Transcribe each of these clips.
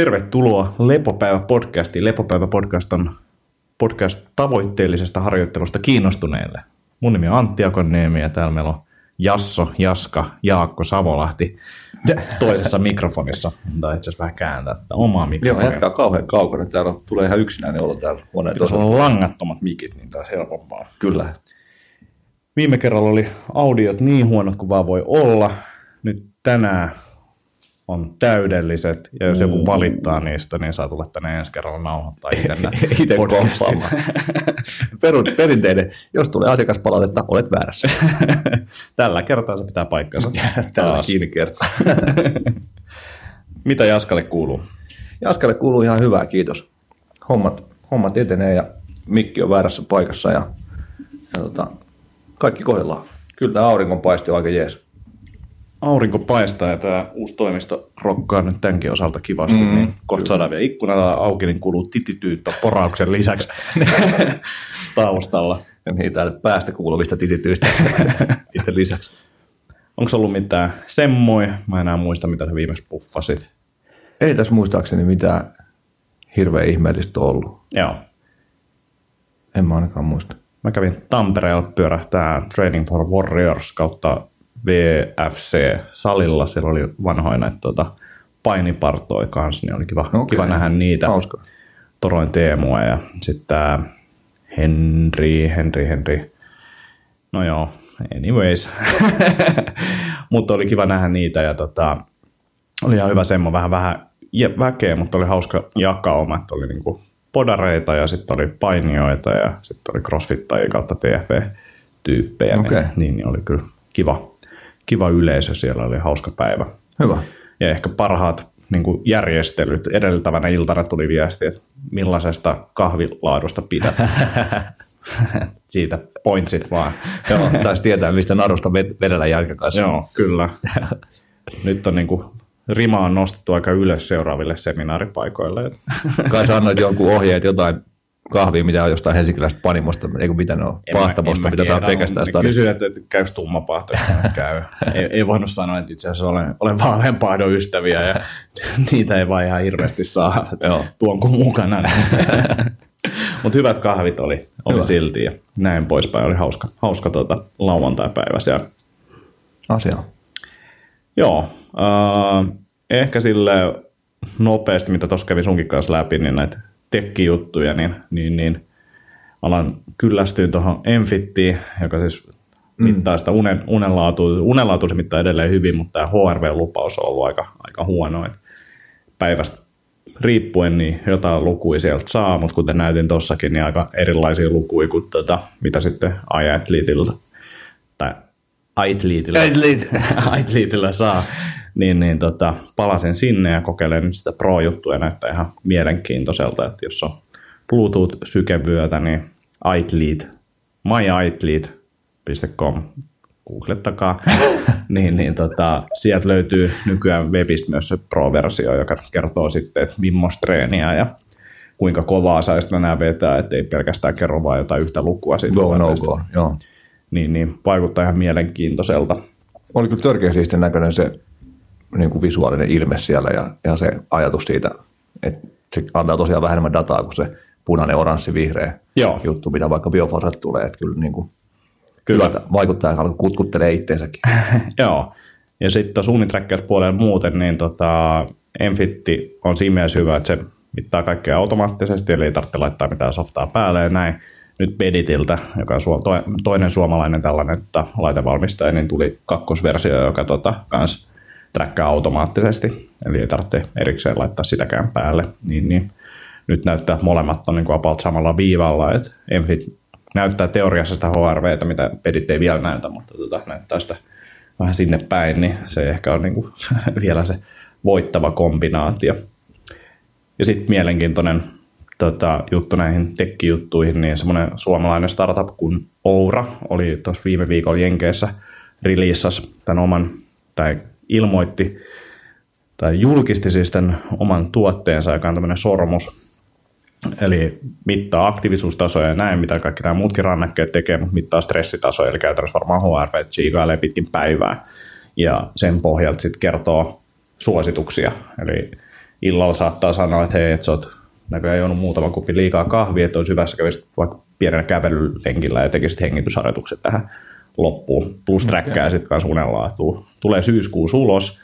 Tervetuloa Lepopäivä-podcastiin. Lepopäivä-podcast on podcast tavoitteellisesta harjoittelusta kiinnostuneille. Mun nimi on Antti Akoniemi ja täällä meillä on Jasso, Jaska, Jaakko Savolahti toisessa mikrofonissa. Tai itse asiassa vähän kääntää tätä omaa mikrofonia. Joo, jatkaa kauhean kaukana. Täällä tulee ihan yksinäinen olo täällä huoneen Pitäisi olla langattomat mikit, niin taas helpompaa. Kyllä. Viime kerralla oli audiot niin huonot kuin vaan voi olla. Nyt tänään on täydelliset, ja jos joku valittaa niistä, niin saa tulla tänne ensi kerralla nauhoittaa itse komppaamaan. Perun, perinteinen, jos tulee asiakaspalautetta, olet väärässä. Tällä kertaa se pitää paikkansa. Tällä Taas. kiinni kertaa. Mitä Jaskalle kuuluu? Jaskalle kuuluu ihan hyvää, kiitos. Hommat, hommat etenee ja mikki on väärässä paikassa ja, ja tota, kaikki kohdillaan. Kyllä tämä auringonpaisti on aika jees. Aurinko paistaa ja tämä uusi toimisto rokkaa nyt tämänkin osalta kivasti, mm, niin kohta saadaan vielä ikkuna auki, niin kuuluu titityyttä porauksen lisäksi taustalla. Ja niin täällä päästä kuuluvista titityistä itse lisäksi. Onko ollut mitään semmoi? Mä enää muista, mitä sä viimeksi puffasit. Ei tässä muistaakseni mitään hirveän ihmeellistä ollut. Joo. En mä ainakaan muista. Mä kävin Tampereella pyörähtää Training for Warriors kautta VFC-salilla. Siellä oli vanhoja näitä tuota, painipartoja kanssa, niin oli kiva, okay. Kiva nähdä niitä. Hauska. Toroin Teemua ja sitten tämä Henri, Henri, Henri. No joo, anyways. mutta oli kiva nähdä niitä ja tota, oli ihan hyvä semmo, vähän, vähän väkeä, mutta oli hauska jakauma, että oli niinku podareita ja sitten oli painijoita ja sitten oli crossfittajia kautta TFV-tyyppejä. Okei. Niin, niin, niin, oli kyllä kiva, kiva yleisö, siellä oli hauska päivä. Hyvä. Ja ehkä parhaat niin kuin järjestelyt. Edeltävänä iltana tuli viesti, että millaisesta kahvilaadusta pidät. Siitä pointsit vaan. Joo, taisi tietää, mistä narusta ved- vedellä jälkeen kanssa. Joo, kyllä. Nyt on niin kuin, rima on nostettu aika ylös seuraaville seminaaripaikoille. Kai sä annoit jonkun ohjeet, jotain kahvia, mitä on jostain helsinkiläisestä panimosta, ei kun mitä ne on, en mä- pahtamosta, en mä mitä pelkästään ne sitä. Kysyivät, että, että käykö tumma pahto, käy. ei, ei, voinut sanoa, että itse asiassa olen, olen vaaleanpahdon ystäviä ja niitä ei vaan ihan hirveästi saa. Tuonko mukana. Mutta hyvät kahvit oli, oli Hyvä. silti ja näin poispäin. Oli hauska, hauska tuota, lauantai-päivä siellä. Asia. Joo, äh, ehkä sille nopeasti, mitä tuossa kävin sunkin kanssa läpi, niin näitä tekkijuttuja, niin, niin, niin alan kyllästyä tuohon Enfittiin, joka siis mittaa sitä unen, unenlaatu, unenlaatu se mittaa edelleen hyvin, mutta tämä HRV-lupaus on ollut aika, aika huono. Et päivästä riippuen niin jotain lukuja sieltä saa, mutta kuten näytin tuossakin, niin aika erilaisia lukuja kuin tota, mitä sitten iAthleteilta tai iAthleteilta iAthleteillä saa, niin, niin tota, palasin sinne ja kokeilen nyt sitä Pro-juttua ja näyttää ihan mielenkiintoiselta, että jos on Bluetooth-sykevyötä, niin iAthlete, myiathlete.com, googlettakaa, niin, niin tota, sieltä löytyy nykyään webistä myös se Pro-versio, joka kertoo sitten, että millaista treeniä ja kuinka kovaa saisi enää vetää, ettei pelkästään kerro vain jotain yhtä lukua siitä Go no go, joo. Niin, niin vaikuttaa ihan mielenkiintoiselta. Oli kyllä törkeä näköinen se niin kuin visuaalinen ilme siellä ja, ja se ajatus siitä, että se antaa tosiaan vähän enemmän dataa kuin se punainen, oranssi, vihreä Joo. juttu, mitä vaikka bioforset tulee. Että kyllä, niin kuin, Kyllä. hyvältä vaikuttaa, alkoi kutkuttelee itteensäkin. Joo. Ja sitten Unitrackers-puolella muuten, niin tota, Enfitti on siinä mielessä hyvä, että se mittaa kaikkea automaattisesti, eli ei tarvitse laittaa mitään softaa päälle ja näin. Nyt Beditiltä, joka on toinen suomalainen tällainen että laitevalmistaja, niin tuli kakkosversio, joka tota, kans trackaa automaattisesti, eli ei tarvitse erikseen laittaa sitäkään päälle. Niin, niin. Nyt näyttää, että molemmat on niin kuin about samalla viivalla, että Enfit näyttää teoriassa sitä HRVtä, mitä Pedit ei vielä näytä, mutta tota, näyttää sitä vähän sinne päin, niin se ehkä on niin kuin vielä se voittava kombinaatio. Ja sitten mielenkiintoinen tota, juttu näihin tekkijuttuihin, niin semmoinen suomalainen startup kuin Oura oli tuossa viime viikolla Jenkeissä releasas tämän oman, tai ilmoitti, tai julkisti siis tämän oman tuotteensa, joka on tämmöinen sormus, Eli mittaa aktiivisuustasoja ja näin, mitä kaikki nämä muutkin rannekkeet tekee, mutta mittaa stressitasoja, eli käytännössä varmaan HRV chiikailee pitkin päivää. Ja sen pohjalta sitten kertoo suosituksia. Eli illalla saattaa sanoa, että hei, että sä oot näköjään juonut muutama kuppi liikaa kahvia, että olisi hyvä, että vaikka pienellä kävelylenkillä ja tekisit hengitysharjoitukset tähän loppuun. Plus träkkää sitten kanssa. Tulee syyskuussa ulos.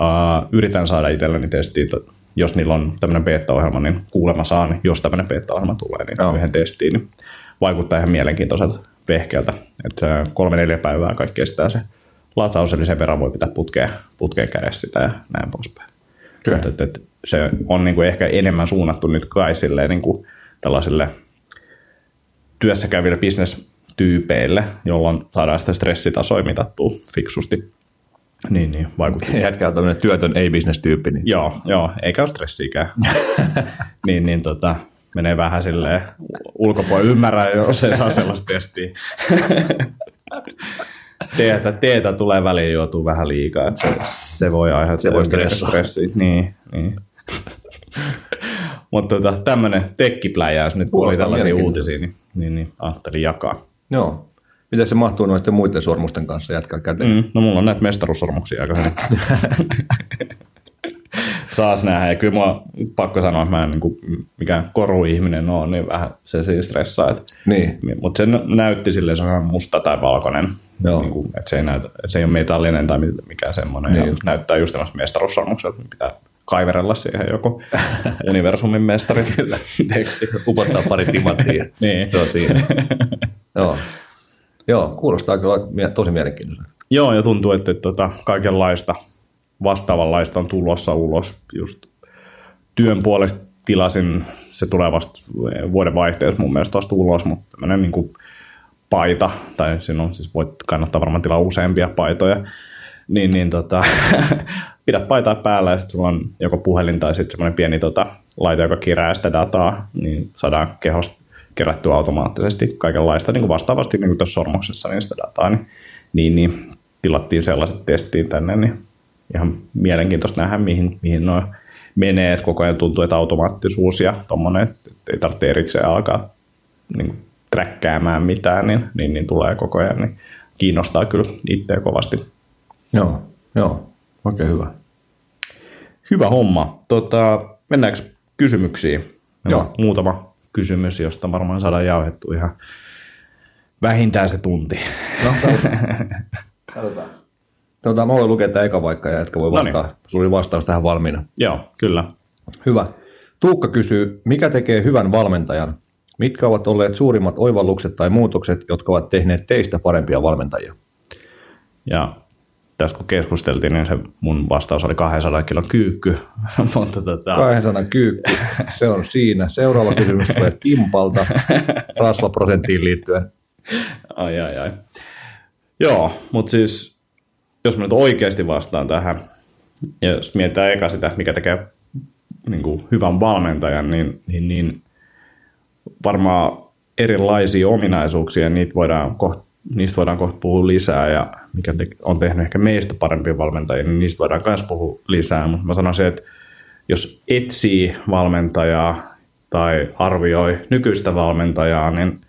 Uh, yritän saada itselleni testiin, jos niillä on tämmöinen beta-ohjelma, niin kuulemma saan, jos tämmöinen beta-ohjelma tulee, niin Joo. yhden testiin, niin vaikuttaa ihan mielenkiintoiselta vehkeältä. Että kolme-neljä päivää kaikki kestää se lataus, eli sen verran voi pitää putkeen, putkeen kädessä sitä ja näin poispäin. Kyllä. Et, et, et se on niin kuin ehkä enemmän suunnattu nyt kai silleen, niin kuin tällaisille työssä käyville bisnestyypeille, jolloin saadaan sitä stressitasoa mitattua fiksusti. Niin, niin, vaikutti. Jätkä on tämmöinen työtön ei-bisnestyyppi. Niin. Joo, joo, eikä ole stressiikään. niin, niin tota, menee vähän silleen ulkopuolelle ymmärrä, jos ei saa sellaista testiä. teetä, teetä tulee väliin juotua vähän liikaa, että se, se voi aiheuttaa se voi stressiä. Niin, niin. Mutta tota, tämmöinen tekkipläjäys nyt, kun oli tällaisia uutisia, niin, niin, niin ajattelin jakaa. Joo. Miten se mahtuu noiden muiden sormusten kanssa jatkaa käteen? Mm, no mulla on näitä mestaruussormuksia aika hyvin. Saas nähdä. Ja kyllä mua pakko sanoa, että mä en niin kuin, mikään koruihminen ole, niin vähän se siis stressaa. Että, niin. Mutta se näytti silleen, se on musta tai valkoinen. Joo. Niin kuin, että se, ei näytä, se ei ole metallinen tai mikään semmoinen. Niin. Ja näyttää just tämmöistä mestaruussormukselta, pitää kaiverella siihen joku universumin mestari kyllä teksti. Upottaa pari timanttia. niin. Se on siinä. Joo. Joo, kuulostaa kyllä tosi mielenkiintoista. Joo, ja tuntuu, että, että, että kaikenlaista vastaavanlaista on tulossa ulos. Just työn puolesta tilasin, se tulee vasta vuoden vaihteessa mun mielestä vasta ulos, mutta tämmöinen niin kuin paita, tai sinun siis voit kannattaa varmaan tilaa useampia paitoja, niin, niin tota, pidä paitaa päällä ja sitten sulla on joko puhelin tai sitten semmoinen pieni tota, laite, joka kirää sitä dataa, niin saadaan kehosta kerättyä automaattisesti kaikenlaista niin kuin vastaavasti niin kuin tuossa sormuksessa niin sitä dataa, niin, niin, niin tilattiin sellaiset testiin tänne, niin ihan mielenkiintoista nähdä, mihin, mihin noin menee, että koko ajan tuntuu, että automaattisuus ja tuommoinen, että ei tarvitse erikseen alkaa niin träkkäämään mitään, niin, niin, niin tulee koko ajan, niin kiinnostaa kyllä itseä kovasti. Joo, joo, oikein hyvä. Hyvä homma. Tota, mennäänkö kysymyksiin? Joo. Muutama kysymys, josta varmaan saadaan jauhettu ihan vähintään se tunti. No, katsotaan. Tota, mä voin lukea tämä eka vaikka ja etkä voi vastaa. Noniin. Sulla oli vastaus tähän valmiina. Joo, kyllä. Hyvä. Tuukka kysyy, mikä tekee hyvän valmentajan? Mitkä ovat olleet suurimmat oivallukset tai muutokset, jotka ovat tehneet teistä parempia valmentajia? Ja tässä kun keskusteltiin, niin se mun vastaus oli 200 kilon kyykky. Mutta tota... 200 kyykky, se on siinä. Seuraava kysymys tulee Kimpalta rasvaprosenttiin liittyen. Ai ai ai. Joo, mutta siis jos mä nyt oikeasti vastaan tähän, ja jos mietitään eka sitä, mikä tekee niin kuin hyvän valmentajan, niin, niin, niin varmaan erilaisia ominaisuuksia, niitä voidaan kohta, niistä voidaan kohta puhua lisää, ja mikä on tehnyt ehkä meistä parempia valmentajia, niin niistä voidaan myös puhua lisää, mutta mä sanoisin, että jos etsii valmentajaa tai arvioi nykyistä valmentajaa, niin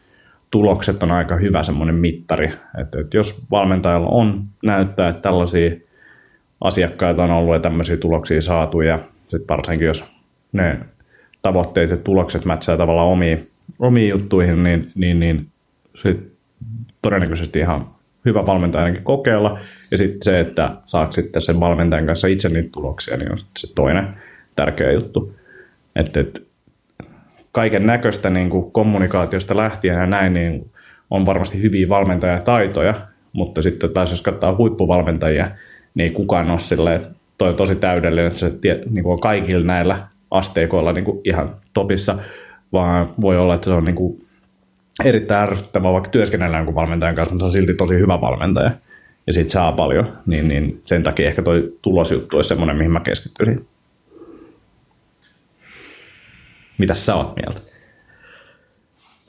tulokset on aika hyvä semmoinen mittari. Että, että jos valmentajalla on näyttää, että tällaisia asiakkaita on ollut ja tämmöisiä tuloksia saatu ja sitten varsinkin jos ne tavoitteet ja tulokset mätsää tavallaan omiin, omiin juttuihin, niin, niin, niin sit todennäköisesti ihan hyvä valmentaja kokeilla. Ja sitten se, että saako sitten sen valmentajan kanssa itse niitä tuloksia, niin on sitten se toinen tärkeä juttu. Että, että kaiken näköistä niin kuin kommunikaatiosta lähtien ja näin, niin on varmasti hyviä valmentajataitoja, mutta sitten taas jos katsoo huippuvalmentajia, niin ei kukaan ole silleen, että toi on tosi täydellinen, että se niin kuin on kaikilla näillä asteikoilla niin kuin ihan topissa, vaan voi olla, että se on niin kuin erittäin ärsyttävää vaikka työskennellä jonkun valmentajan kanssa, mutta se on silti tosi hyvä valmentaja ja siitä saa paljon, niin, niin sen takia ehkä toi tulosjuttu olisi semmoinen, mihin mä keskittyisin. Mitä sä oot mieltä?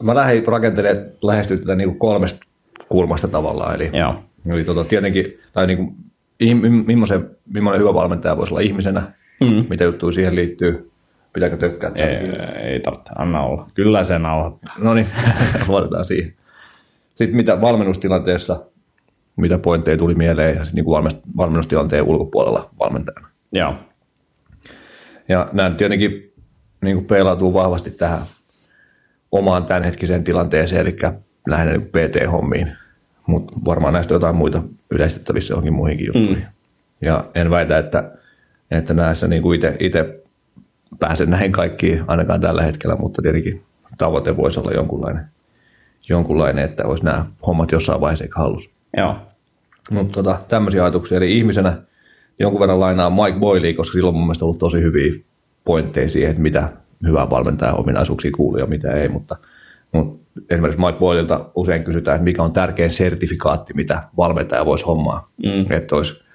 Mä lähdin rakentelemaan, lähestyä tätä niin kolmesta kulmasta tavallaan. Eli, Joo. eli tota, tietenkin, tai niin kuin, millainen, millainen hyvä valmentaja voisi olla ihmisenä, mm. mitä juttuja siihen liittyy, pitääkö tökkää? Ei, ei tarvitse, anna olla. Kyllä se nauhoittaa. No niin, luotetaan siihen. Sitten mitä valmennustilanteessa, mitä pointteja tuli mieleen ja sitten niin valmennustilanteen ulkopuolella valmentajana. Joo. Ja nämä tietenkin niin kuin peilautuu vahvasti tähän omaan tämänhetkiseen tilanteeseen, eli lähinnä niin PT-hommiin. Mutta varmaan näistä on jotain muita yleistettävissä johonkin muihinkin juttuihin. Mm. Ja en väitä, että, että näissä niin kuin itse pääsen näihin kaikkiin ainakaan tällä hetkellä, mutta tietenkin tavoite voisi olla jonkunlainen, jonkunlainen että olisi nämä hommat jossain vaiheessa hallussa. Joo. Mutta tota, tämmöisiä ajatuksia. Eli ihmisenä jonkun verran lainaa Mike Boylea, koska silloin on mun mielestä ollut tosi hyviä pointteja siihen, että mitä hyvää valmentajan ominaisuuksia kuuluu ja mitä ei. Mutta, mutta esimerkiksi Mike Boylilta usein kysytään, että mikä on tärkein sertifikaatti, mitä valmentaja voisi hommaa. Mm. Että olisi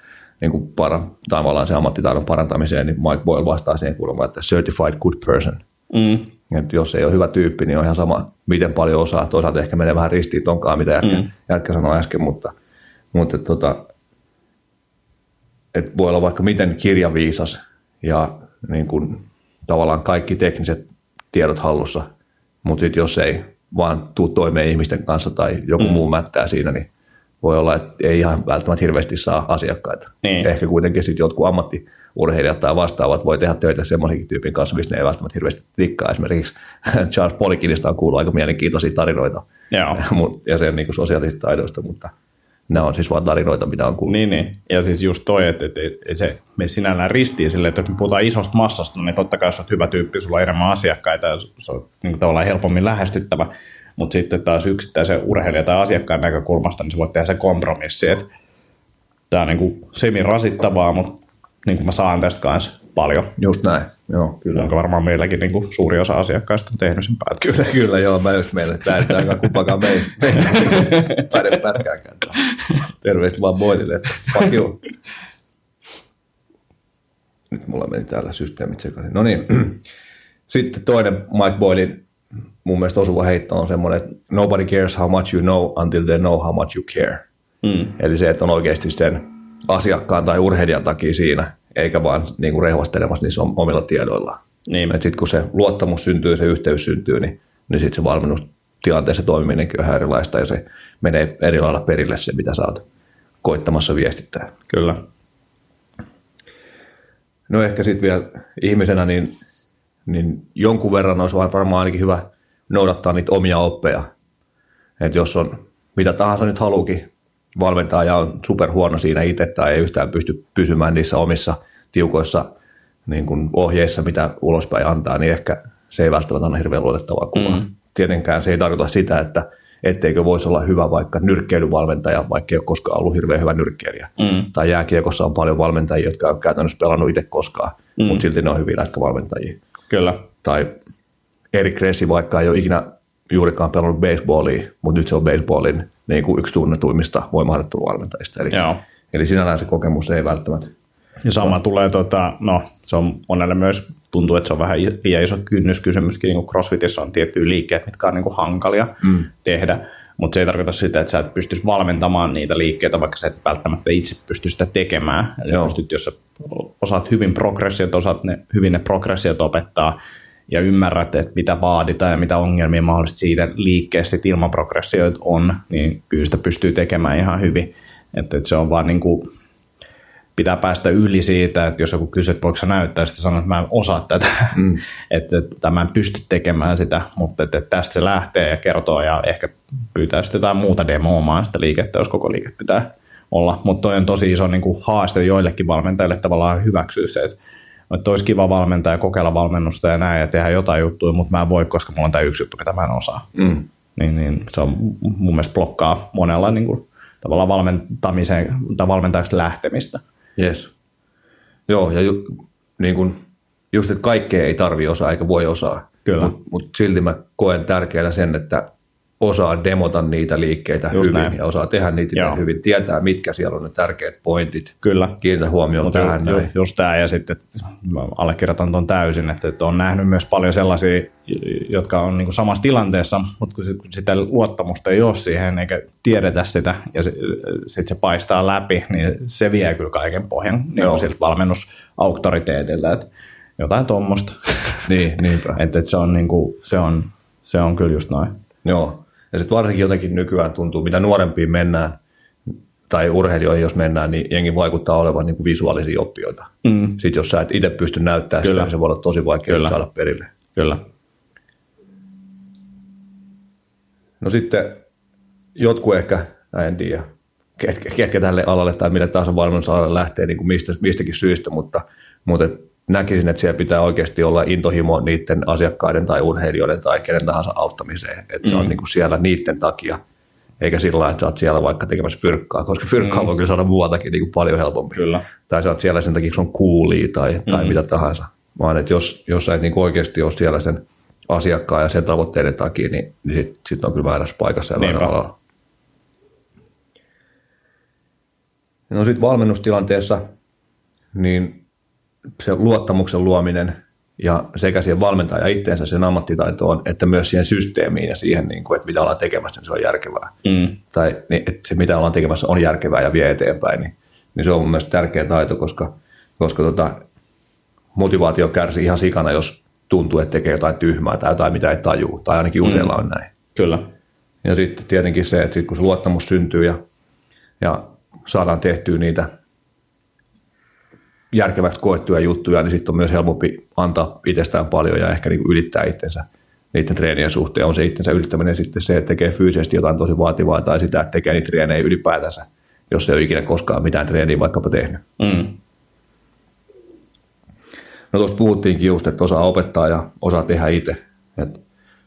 niin kuin para, tavallaan se ammattitaidon parantamiseen, niin Mike Boyle vastaa siihen kuulemaan, että certified good person. Mm. Et jos ei ole hyvä tyyppi, niin on ihan sama, miten paljon osaa. Toisaalta ehkä menee vähän ristiin tonkaan, mitä jätkä, mm. jätkä sanoi äsken, mutta, mutta et, tota, et voi olla vaikka miten kirjaviisas ja niin kuin, tavallaan kaikki tekniset tiedot hallussa, mutta jos ei vaan tuu toimeen ihmisten kanssa tai joku mm. muu mättää siinä, niin voi olla, että ei ihan välttämättä hirveästi saa asiakkaita. Niin. Ehkä kuitenkin sitten jotkut ammattiurheilijat tai vastaavat voi tehdä töitä semmoisenkin tyypin kanssa, missä ne ei välttämättä hirveästi rikkaa. Esimerkiksi Charles Polikinista on kuullut aika mielenkiintoisia tarinoita ja sen niin sosiaalisista taidoista, mutta nämä on siis vain tarinoita, mitä on kuullut. Niin, niin. ja siis just toi, että, että, että se me sinällään ristiin sille, että kun puhutaan isosta massasta, niin totta kai jos olet hyvä tyyppi, sulla on enemmän asiakkaita ja se on niin tavallaan helpommin lähestyttävä, mutta sitten taas yksittäisen urheilijan tai asiakkaan näkökulmasta, niin se voi tehdä se kompromissi, että tämä on niin semi-rasittavaa, mutta niin kuin mä saan tästä kanssa paljon. Just näin, joo, kyllä. Onko varmaan meilläkin niin kuin suuri osa asiakkaista on tehnyt sen päätöksen. Kyllä, kyllä, joo, mä just meille, että tämä ei kumpakaan meidän päivän pätkääkään. Terveistä vaan Boilille, että fuck you. Nyt mulla meni täällä systeemit sekaisin. No niin, sitten toinen Mike Boylin mun mielestä osuva heitto on semmoinen, että nobody cares how much you know until they know how much you care. Mm. Eli se, että on oikeasti sen asiakkaan tai urheilijan takia siinä, eikä vaan niin kuin rehvastelemassa niissä omilla tiedoillaan. Niin. Sitten kun se luottamus syntyy, se yhteys syntyy, niin, niin sitten se valmennustilanteessa toimiminenkin on ihan erilaista ja se menee eri lailla perille se, mitä sä oot koittamassa viestittää. Kyllä. No ehkä sitten vielä ihmisenä, niin niin jonkun verran olisi varmaan ainakin hyvä noudattaa niitä omia oppeja. Että jos on mitä tahansa nyt haluukin valmentaa ja on superhuono siinä itse tai ei yhtään pysty pysymään niissä omissa tiukoissa niin kuin ohjeissa, mitä ulospäin antaa, niin ehkä se ei välttämättä anna hirveän luotettavaa kuvaa. Mm. Tietenkään se ei tarkoita sitä, että etteikö voisi olla hyvä vaikka nyrkkeilyvalmentaja, vaikka ei ole koskaan ollut hirveän hyvä nyrkkeilijä. Mm. Tai jääkiekossa on paljon valmentajia, jotka ei ole käytännössä pelannut itse koskaan, mm. mutta silti ne on hyviä lätkävalmentajia. Kyllä. Tai Erik Kressi vaikka ei ole ikinä juurikaan pelannut baseballia, mutta nyt se on baseballin niin kuin yksi tunnetuimmista voimaharjoitteluvalmentajista. Eli, Joo. eli sinällään se kokemus ei välttämättä. Ja sama tulee, tota, no se on monelle myös, tuntuu, että se on vähän liian iso kynnyskysymyskin, niin kuin CrossFitissa on tiettyjä liikkeet, mitkä on niin kuin hankalia mm. tehdä, mutta se ei tarkoita sitä, että sä et pystyisi valmentamaan niitä liikkeitä, vaikka sä et välttämättä itse pysty sitä tekemään. Eli Joo. pystyt, jos sä osaat hyvin progressiot, osaat ne, hyvin ne progressiot opettaa ja ymmärrät, että mitä vaaditaan ja mitä ongelmia mahdollisesti siitä liikkeessä ilman progressioita on, niin kyllä sitä pystyy tekemään ihan hyvin. Että, että se on vaan niin kuin, pitää päästä yli siitä, että jos joku kysyy, että voiko sä näyttää, sitten sanoo, että mä en osaa tätä, mm. että, että mä en pysty tekemään sitä, mutta että, että tästä se lähtee ja kertoo ja ehkä pyytää sitten jotain muuta demoomaan sitä liikettä, jos koko liike pitää olla. Mutta toi on tosi iso niin kuin haaste joillekin valmentajille tavallaan hyväksyä se, että että olisi kiva valmentaa ja kokeilla valmennusta ja näin ja tehdä jotain juttuja, mutta mä en voi, koska mulla on tämä yksi juttu, mitä mä en osaa. Mm. Niin, niin se on mun mielestä blokkaa monella niin kuin, tavallaan valmentamiseen tai valmentajaksi lähtemistä. Yes. Joo, ja ju, niin kuin, just, että kaikkea ei tarvi osaa eikä voi osaa. Kyllä. Mutta mut silti mä koen tärkeänä sen, että osaa demota niitä liikkeitä Just hyvin näin. ja osaa tehdä niitä Joo. hyvin, tietää mitkä siellä on ne tärkeät pointit. Kyllä. Kiinnitä huomioon Mutta tähän ju, näin. Just tämä ja sitten mä allekirjoitan tuon täysin, että, että on nähnyt myös paljon sellaisia, jotka on niin samassa tilanteessa, mutta kun sitä luottamusta ei ole siihen eikä tiedetä sitä ja sitten sit se paistaa läpi, niin se vie kyllä kaiken pohjan niin siltä valmennusauktoriteetilta, että jotain tuommoista. Niin, niinpä. että, että se, on, niin kuin, se, on, se on kyllä just noin. Joo, ja sitten varsinkin jotenkin nykyään tuntuu, mitä nuorempiin mennään, tai urheilijoihin, jos mennään, niin jengi vaikuttaa olevan niin kuin visuaalisia oppijoita. Mm. Sitten jos sä et itse pysty näyttämään Kyllä. sitä, niin se voi olla tosi vaikea Kyllä. saada perille. Kyllä. No sitten jotkut ehkä, en tiedä, ketkä, ketkä tälle alalle tai millä tahansa valmennusalalle lähtee niin kuin mistä, mistäkin syystä, mutta, mutta näkisin, että siellä pitää oikeasti olla intohimo niiden asiakkaiden tai urheilijoiden tai kenen tahansa auttamiseen. Että mm. se on mm. niin kuin siellä niiden takia, eikä sillä lailla, että sä oot siellä vaikka tekemässä fyrkkaa, koska fyrkkaa mm. voi kyllä saada muualtakin niin kuin paljon helpommin. Kyllä. Tai sä oot siellä sen takia, kun on kuulia tai, tai mm. mitä tahansa. Vaan että jos, jos sä et niin oikeasti ole siellä sen asiakkaan ja sen tavoitteiden takia, niin, niin sitten sit on kyllä väärässä paikassa ja väärällä alalla. No sitten valmennustilanteessa, niin se luottamuksen luominen ja sekä siihen valmentaja itteensä sen ammattitaitoon, että myös siihen systeemiin ja siihen, niin kuin, että mitä ollaan tekemässä, niin se on järkevää. Mm. Tai niin, että se, mitä ollaan tekemässä, on järkevää ja vie eteenpäin, niin, niin se on mun tärkeä taito, koska, koska tota, motivaatio kärsii ihan sikana, jos tuntuu, että tekee jotain tyhmää tai jotain, mitä ei tajuu, tai ainakin useilla mm. on näin. Kyllä. Ja sitten tietenkin se, että sit kun se luottamus syntyy ja, ja saadaan tehtyä niitä järkeväksi koettuja juttuja, niin sitten on myös helpompi antaa itsestään paljon ja ehkä niin ylittää itsensä niiden treenien suhteen. On se itsensä ylittäminen sitten se, että tekee fyysisesti jotain tosi vaativaa tai sitä, että tekee niitä treenejä ylipäätänsä, jos ei ole ikinä koskaan mitään treeniä vaikkapa tehnyt. Mm. No tuosta puhuttiinkin just, että osaa opettaa ja osaa tehdä itse. Että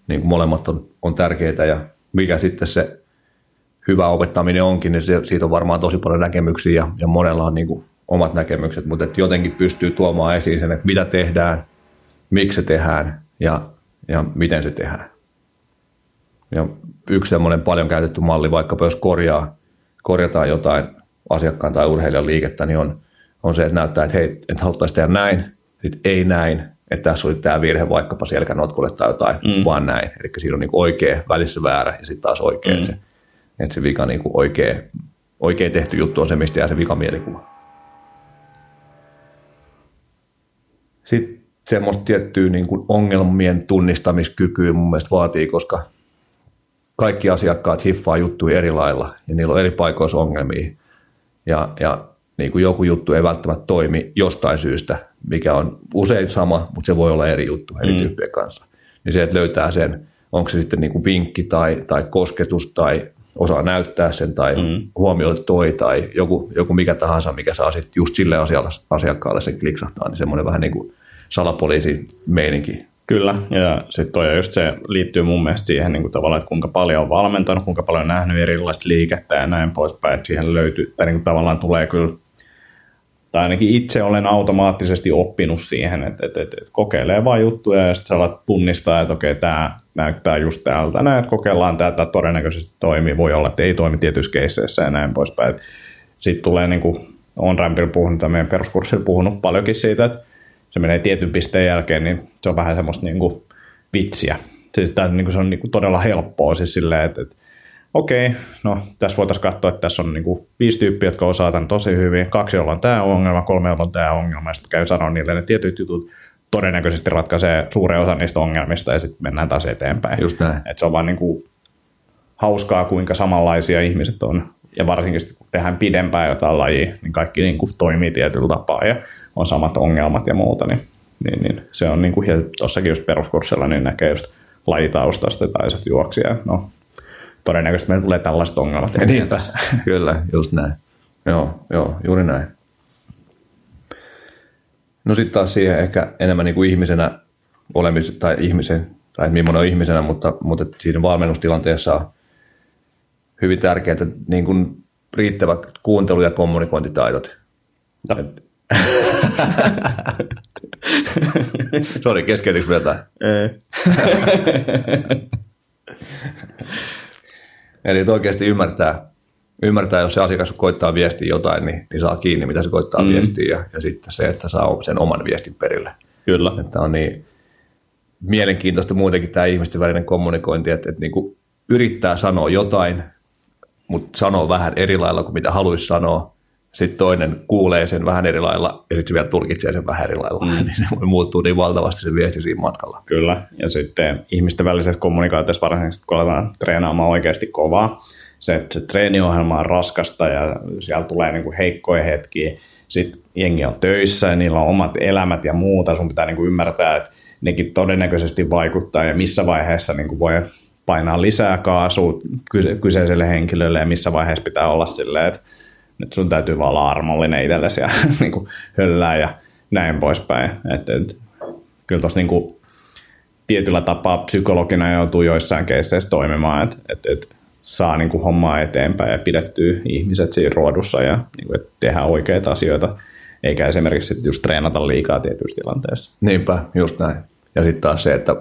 niin kuin molemmat on, on tärkeitä ja mikä sitten se hyvä opettaminen onkin, niin se, siitä on varmaan tosi paljon näkemyksiä ja, ja monella on niin kuin omat näkemykset, mutta että jotenkin pystyy tuomaan esiin sen, että mitä tehdään, miksi se tehdään ja, ja miten se tehdään. Ja yksi semmoinen paljon käytetty malli, vaikka jos korjaa, korjataan jotain asiakkaan tai urheilijan liikettä, niin on, on se, että näyttää, että hei, että haluttaisiin tehdä näin, sitten ei näin, että tässä oli tämä virhe vaikkapa selkänotkulle tai jotain, mm. vaan näin. Eli siinä on niin oikea, välissä väärä ja sitten taas oikea. Mm. Se, että se vika niin oikea, oikea tehty juttu on se, mistä jää se mielikuva. Sitten semmoista tiettyä niin kuin ongelmien tunnistamiskykyä mun mielestä vaatii, koska kaikki asiakkaat hiffaa juttuja eri lailla ja niillä on eri paikoissa ongelmia. Ja, ja niin kuin joku juttu ei välttämättä toimi jostain syystä, mikä on usein sama, mutta se voi olla eri juttu eri mm. tyyppien kanssa. Niin se, että löytää sen, onko se sitten niin kuin vinkki tai, tai kosketus tai osaa näyttää sen tai mm. huomioida toi tai joku, joku mikä tahansa, mikä saa sitten just sille asiakkaalle sen kliksahtaa, niin semmoinen vähän niin kuin salapoliisi meininki. Kyllä, ja sitten toi just se liittyy mun mielestä siihen niin kuin tavallaan, että kuinka paljon on valmentanut, kuinka paljon on nähnyt erilaista liikettä ja näin poispäin, että siihen löytyy, tai niin kuin tavallaan tulee kyllä tai ainakin itse olen automaattisesti oppinut siihen, että, että, että, että kokeilee vaan juttuja ja sitten tunnistaa, että okei, tämä näyttää just täältä, näin, että kokeillaan tätä, todennäköisesti toimii, voi olla, että ei toimi tietyissä keisseissä ja näin poispäin. Sitten tulee, niin kuin on Rampilla puhunut, tai meidän peruskurssilla puhunut paljonkin siitä, että se menee tietyn pisteen jälkeen, niin se on vähän semmoista niin kuin vitsiä. Siis tämä, niin kuin, se on niin kuin todella helppoa. Siis silleen, että, että okei, no tässä voitaisiin katsoa, että tässä on niin kuin viisi tyyppiä, jotka osaa tämän tosi hyvin, kaksi, jolla on tämä ongelma, kolme, jolla on tämä ongelma, ja sitten käy sanoa niille ne tietyt jutut, todennäköisesti ratkaisee suuren osa niistä ongelmista, ja sitten mennään taas eteenpäin. Just näin. Et se on vaan niin kuin hauskaa, kuinka samanlaisia ihmiset on, ja varsinkin kun tehdään pidempään jotain lajia, niin kaikki niin kuin toimii tietyllä tapaa, ja on samat ongelmat ja muuta, niin, niin, niin se on niin kuin, ja tuossakin just peruskurssilla niin näkee just lajitaustasta tai juoksija, no todennäköisesti meillä tulee tällaiset ongelmat. Niin, kyllä, just näin. Joo, joo, juuri näin. No sitten taas siihen ehkä enemmän niin kuin ihmisenä olemisen, tai ihmisen, tai millainen on ihmisenä, mutta, mutta siinä valmennustilanteessa on hyvin tärkeää niin kuin riittävät kuuntelu- ja kommunikointitaidot. No. Sori, keskeytyykö jotain? Eli että oikeasti ymmärtää, ymmärtää, jos se asiakas koittaa viestiä jotain, niin, niin saa kiinni, mitä se koittaa mm. viestiä, ja, ja sitten se, että saa sen oman viestin perille. Kyllä. Että on niin mielenkiintoista muutenkin tämä ihmisten välinen kommunikointi, että, että niin kuin yrittää sanoa jotain, mutta sanoo vähän eri lailla kuin mitä haluaisi sanoa, sitten toinen kuulee sen vähän eri lailla ja sitten se vielä tulkitsee sen vähän eri lailla, mm. niin se muuttuu niin valtavasti se viesti siinä matkalla. Kyllä, ja sitten ihmisten välisessä kommunikaatiossa varsinkin kun aletaan treenaamaan oikeasti kovaa, se, että se treeniohjelma on raskasta ja siellä tulee niin kuin heikkoja hetkiä. Sitten jengi on töissä ja niillä on omat elämät ja muuta. Sun pitää niin kuin ymmärtää, että nekin todennäköisesti vaikuttaa ja missä vaiheessa niin kuin voi painaa lisää kaasua kyseiselle henkilölle ja missä vaiheessa pitää olla silleen, että nyt sun täytyy vaan olla armollinen itsellesi ja niin kuin höllää ja näin poispäin. Et, et, kyllä tuossa niin tietyllä tapaa psykologina joutuu joissain keisseissä toimimaan, että et, et saa niin kuin hommaa eteenpäin ja pidettyä ihmiset siinä ruodussa ja niin kuin, että tehdään oikeita asioita, eikä esimerkiksi just treenata liikaa tietyissä tilanteissa. Niinpä, just näin. Ja sitten taas se, että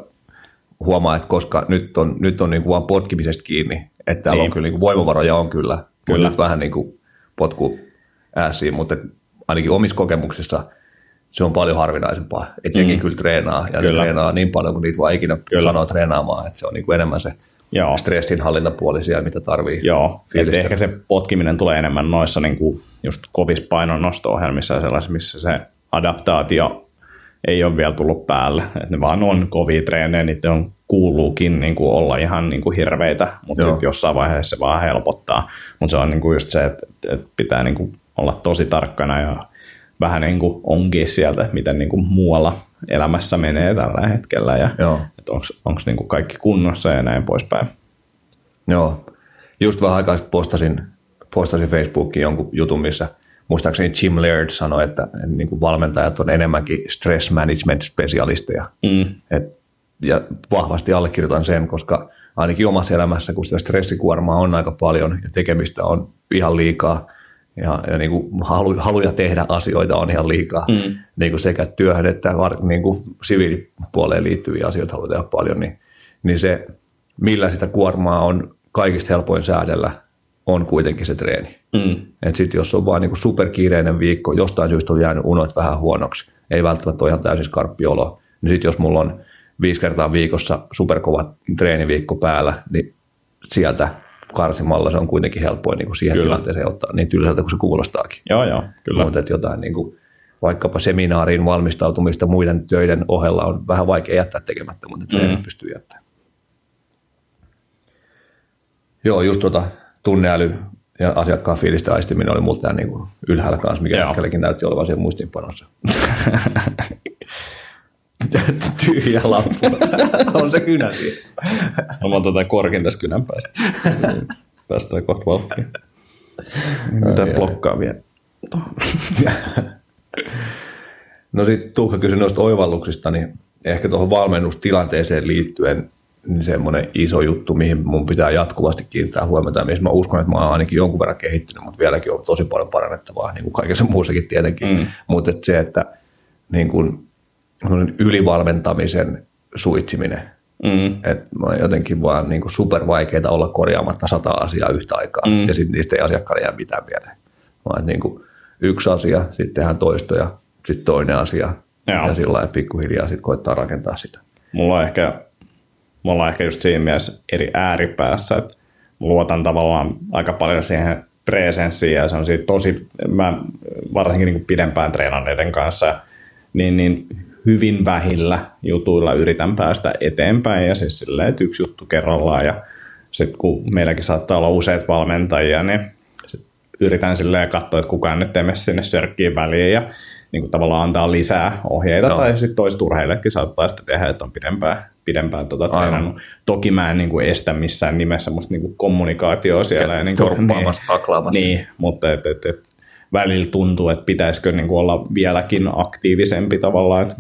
huomaa, että koska nyt on, nyt on niin kuin vaan potkimisesta kiinni, että täällä niin. on kyllä niin kuin voimavaroja on kyllä, kyllä. mutta vähän niin kuin potku ääsiin, mutta ainakin omissa kokemuksissa se on paljon harvinaisempaa, että mm. kyllä treenaa ja kyllä. ne treenaa niin paljon kuin niitä vaan ikinä kyllä. sanoo treenaamaan, että se on niin kuin enemmän se Joo. stressin hallintapuoli siellä, mitä tarvii. Joo, että ehkä se potkiminen tulee enemmän noissa niin kuin just kovissa painonnosto-ohjelmissa ja sellaisissa, missä se adaptaatio ei ole vielä tullut päälle. Et ne vaan on kovia treenejä, niitä on kuuluukin niin kuin olla ihan niin kuin hirveitä, mutta sitten jossain vaiheessa se vaan helpottaa. Mutta se on niin kuin just se, että, että pitää niin kuin olla tosi tarkkana ja vähän niin kuin onkin sieltä, miten niin kuin muualla elämässä menee tällä hetkellä ja onko niin kuin kaikki kunnossa ja näin poispäin. Joo, just vähän aikaa postasin, postasin Facebookiin jonkun jutun, missä – muistaakseni Jim Laird sanoi, että niin kuin valmentajat on enemmänkin stress management specialisteja. Mm. Et, ja vahvasti allekirjoitan sen, koska ainakin omassa elämässä, kun sitä stressikuormaa on aika paljon ja tekemistä on ihan liikaa ja, ja niin kuin halu, haluja tehdä asioita on ihan liikaa, mm. niin kuin sekä työhön että niin kuin siviilipuoleen liittyviä asioita haluaa tehdä paljon, niin, niin se, millä sitä kuormaa on kaikista helpoin säädellä, on kuitenkin se treeni. Mm. Et sit jos on vain niinku superkiireinen viikko, jostain syystä on jäänyt unet vähän huonoksi, ei välttämättä ole ihan täysin skarppi olo, niin sitten jos mulla on viisi kertaa viikossa superkova treeniviikko päällä, niin sieltä karsimalla se on kuitenkin helpoin niin kuin siihen kyllä. tilanteeseen ottaa niin tylsältä kuin se kuulostaakin. Joo, joo, kyllä. Mutta jotain niin kuin, vaikkapa seminaariin valmistautumista muiden töiden ohella on vähän vaikea jättää tekemättä, mutta mm. pystyy jättämään. Joo, just tuota tunneäly ja asiakkaan fiilistä aistiminen oli multa niin kuin ylhäällä kanssa, mikä hetkelläkin näytti olevan siellä muistinpanossa. Tyhjä lappu. on se kynä No mä otan korkin tästä kynän päästä. Päästään kohta vauhtiin. Mitä blokkaa vielä? no sitten Tuukka kysyi noista oivalluksista, niin ehkä tuohon valmennustilanteeseen liittyen niin semmoinen iso juttu, mihin mun pitää jatkuvasti kiinnittää huomiota ja missä mä uskon, että mä oon ainakin jonkun verran kehittynyt, mutta vieläkin on tosi paljon parannettavaa, niin kuin kaikessa muussakin tietenkin. Mm. Mutta se, että niin kuin, ylivalmentamisen suitsiminen, mm. että mä jotenkin vaan niin supervaikeita olla korjaamatta sata asiaa yhtä aikaa mm. ja sitten niistä ei asiakkaalle jää mitään mieleen. Vaan niin kuin yksi asia, sitten tehdään toistoja, sitten toinen asia Joo. ja sillä lailla pikkuhiljaa sitten koittaa rakentaa sitä. Mulla on ehkä me ollaan ehkä just siinä mielessä eri ääripäässä, että luotan tavallaan aika paljon siihen presenssiin ja se on siitä tosi, mä varsinkin niin kuin pidempään treenanneiden kanssa, niin, niin hyvin vähillä jutuilla yritän päästä eteenpäin ja siis silleen, että yksi juttu kerrallaan ja sitten kun meilläkin saattaa olla useat valmentajia, niin sit yritän silleen katsoa, että kukaan nyt ei mene sinne sörkkiin väliin ja niin kuin tavallaan antaa lisää ohjeita no. tai sitten toiset urheillekin saattaa sitä tehdä, että on pidempään pidempään tota treenannut. Toki mä en niin kuin estä missään nimessä musta niin kuin kommunikaatioa siellä. Ja niin kuin, niin, Niin, mutta et, et, et, välillä tuntuu, että pitäisikö niin kuin olla vieläkin aktiivisempi tavallaan, et,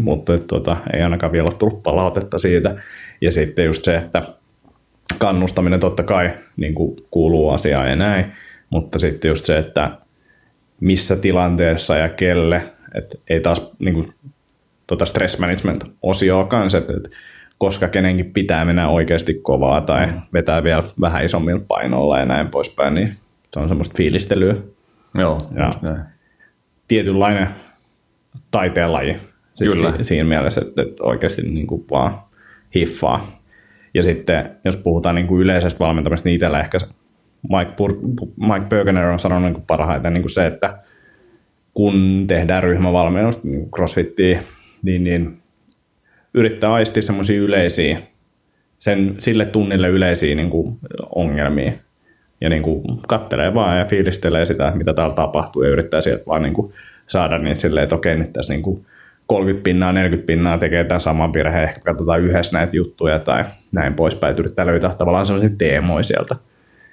mutta et, tota, ei ainakaan vielä ole tullut palautetta siitä. Ja sitten just se, että kannustaminen totta kai niin kuin kuuluu asiaan ja näin, mutta sitten just se, että missä tilanteessa ja kelle, että ei taas niin kuin, tota stress management osioa kanssa, että, että koska kenenkin pitää mennä oikeasti kovaa tai vetää vielä vähän isommilla painolla ja näin poispäin, niin se on semmoista fiilistelyä. Joo, ja näin. tietynlainen taiteenlaji siis Kyllä. Si- siinä mielessä, että, että oikeasti niin kuin vaan hiffaa. Ja sitten jos puhutaan niin kuin yleisestä valmentamisesta, niin itsellä ehkä Mike, Pur- Mike Bergener on sanonut niin kuin parhaiten niin kuin se, että kun tehdään ryhmävalmennusta, niin crossfittiä, niin, niin yrittää aistia semmoisia yleisiä, sen, sille tunnille yleisiä niin kuin ongelmia. Ja niin kuin kattelee vaan ja fiilistelee sitä, mitä täällä tapahtuu ja yrittää sieltä vaan niin kuin saada niin silleen, että okei, nyt tässä niin kuin 30 pinnaa, 40 pinnaa tekee tämän saman virheen, ehkä katsotaan yhdessä näitä juttuja tai näin poispäin, yrittää löytää tavallaan sellaisia teemoja sieltä.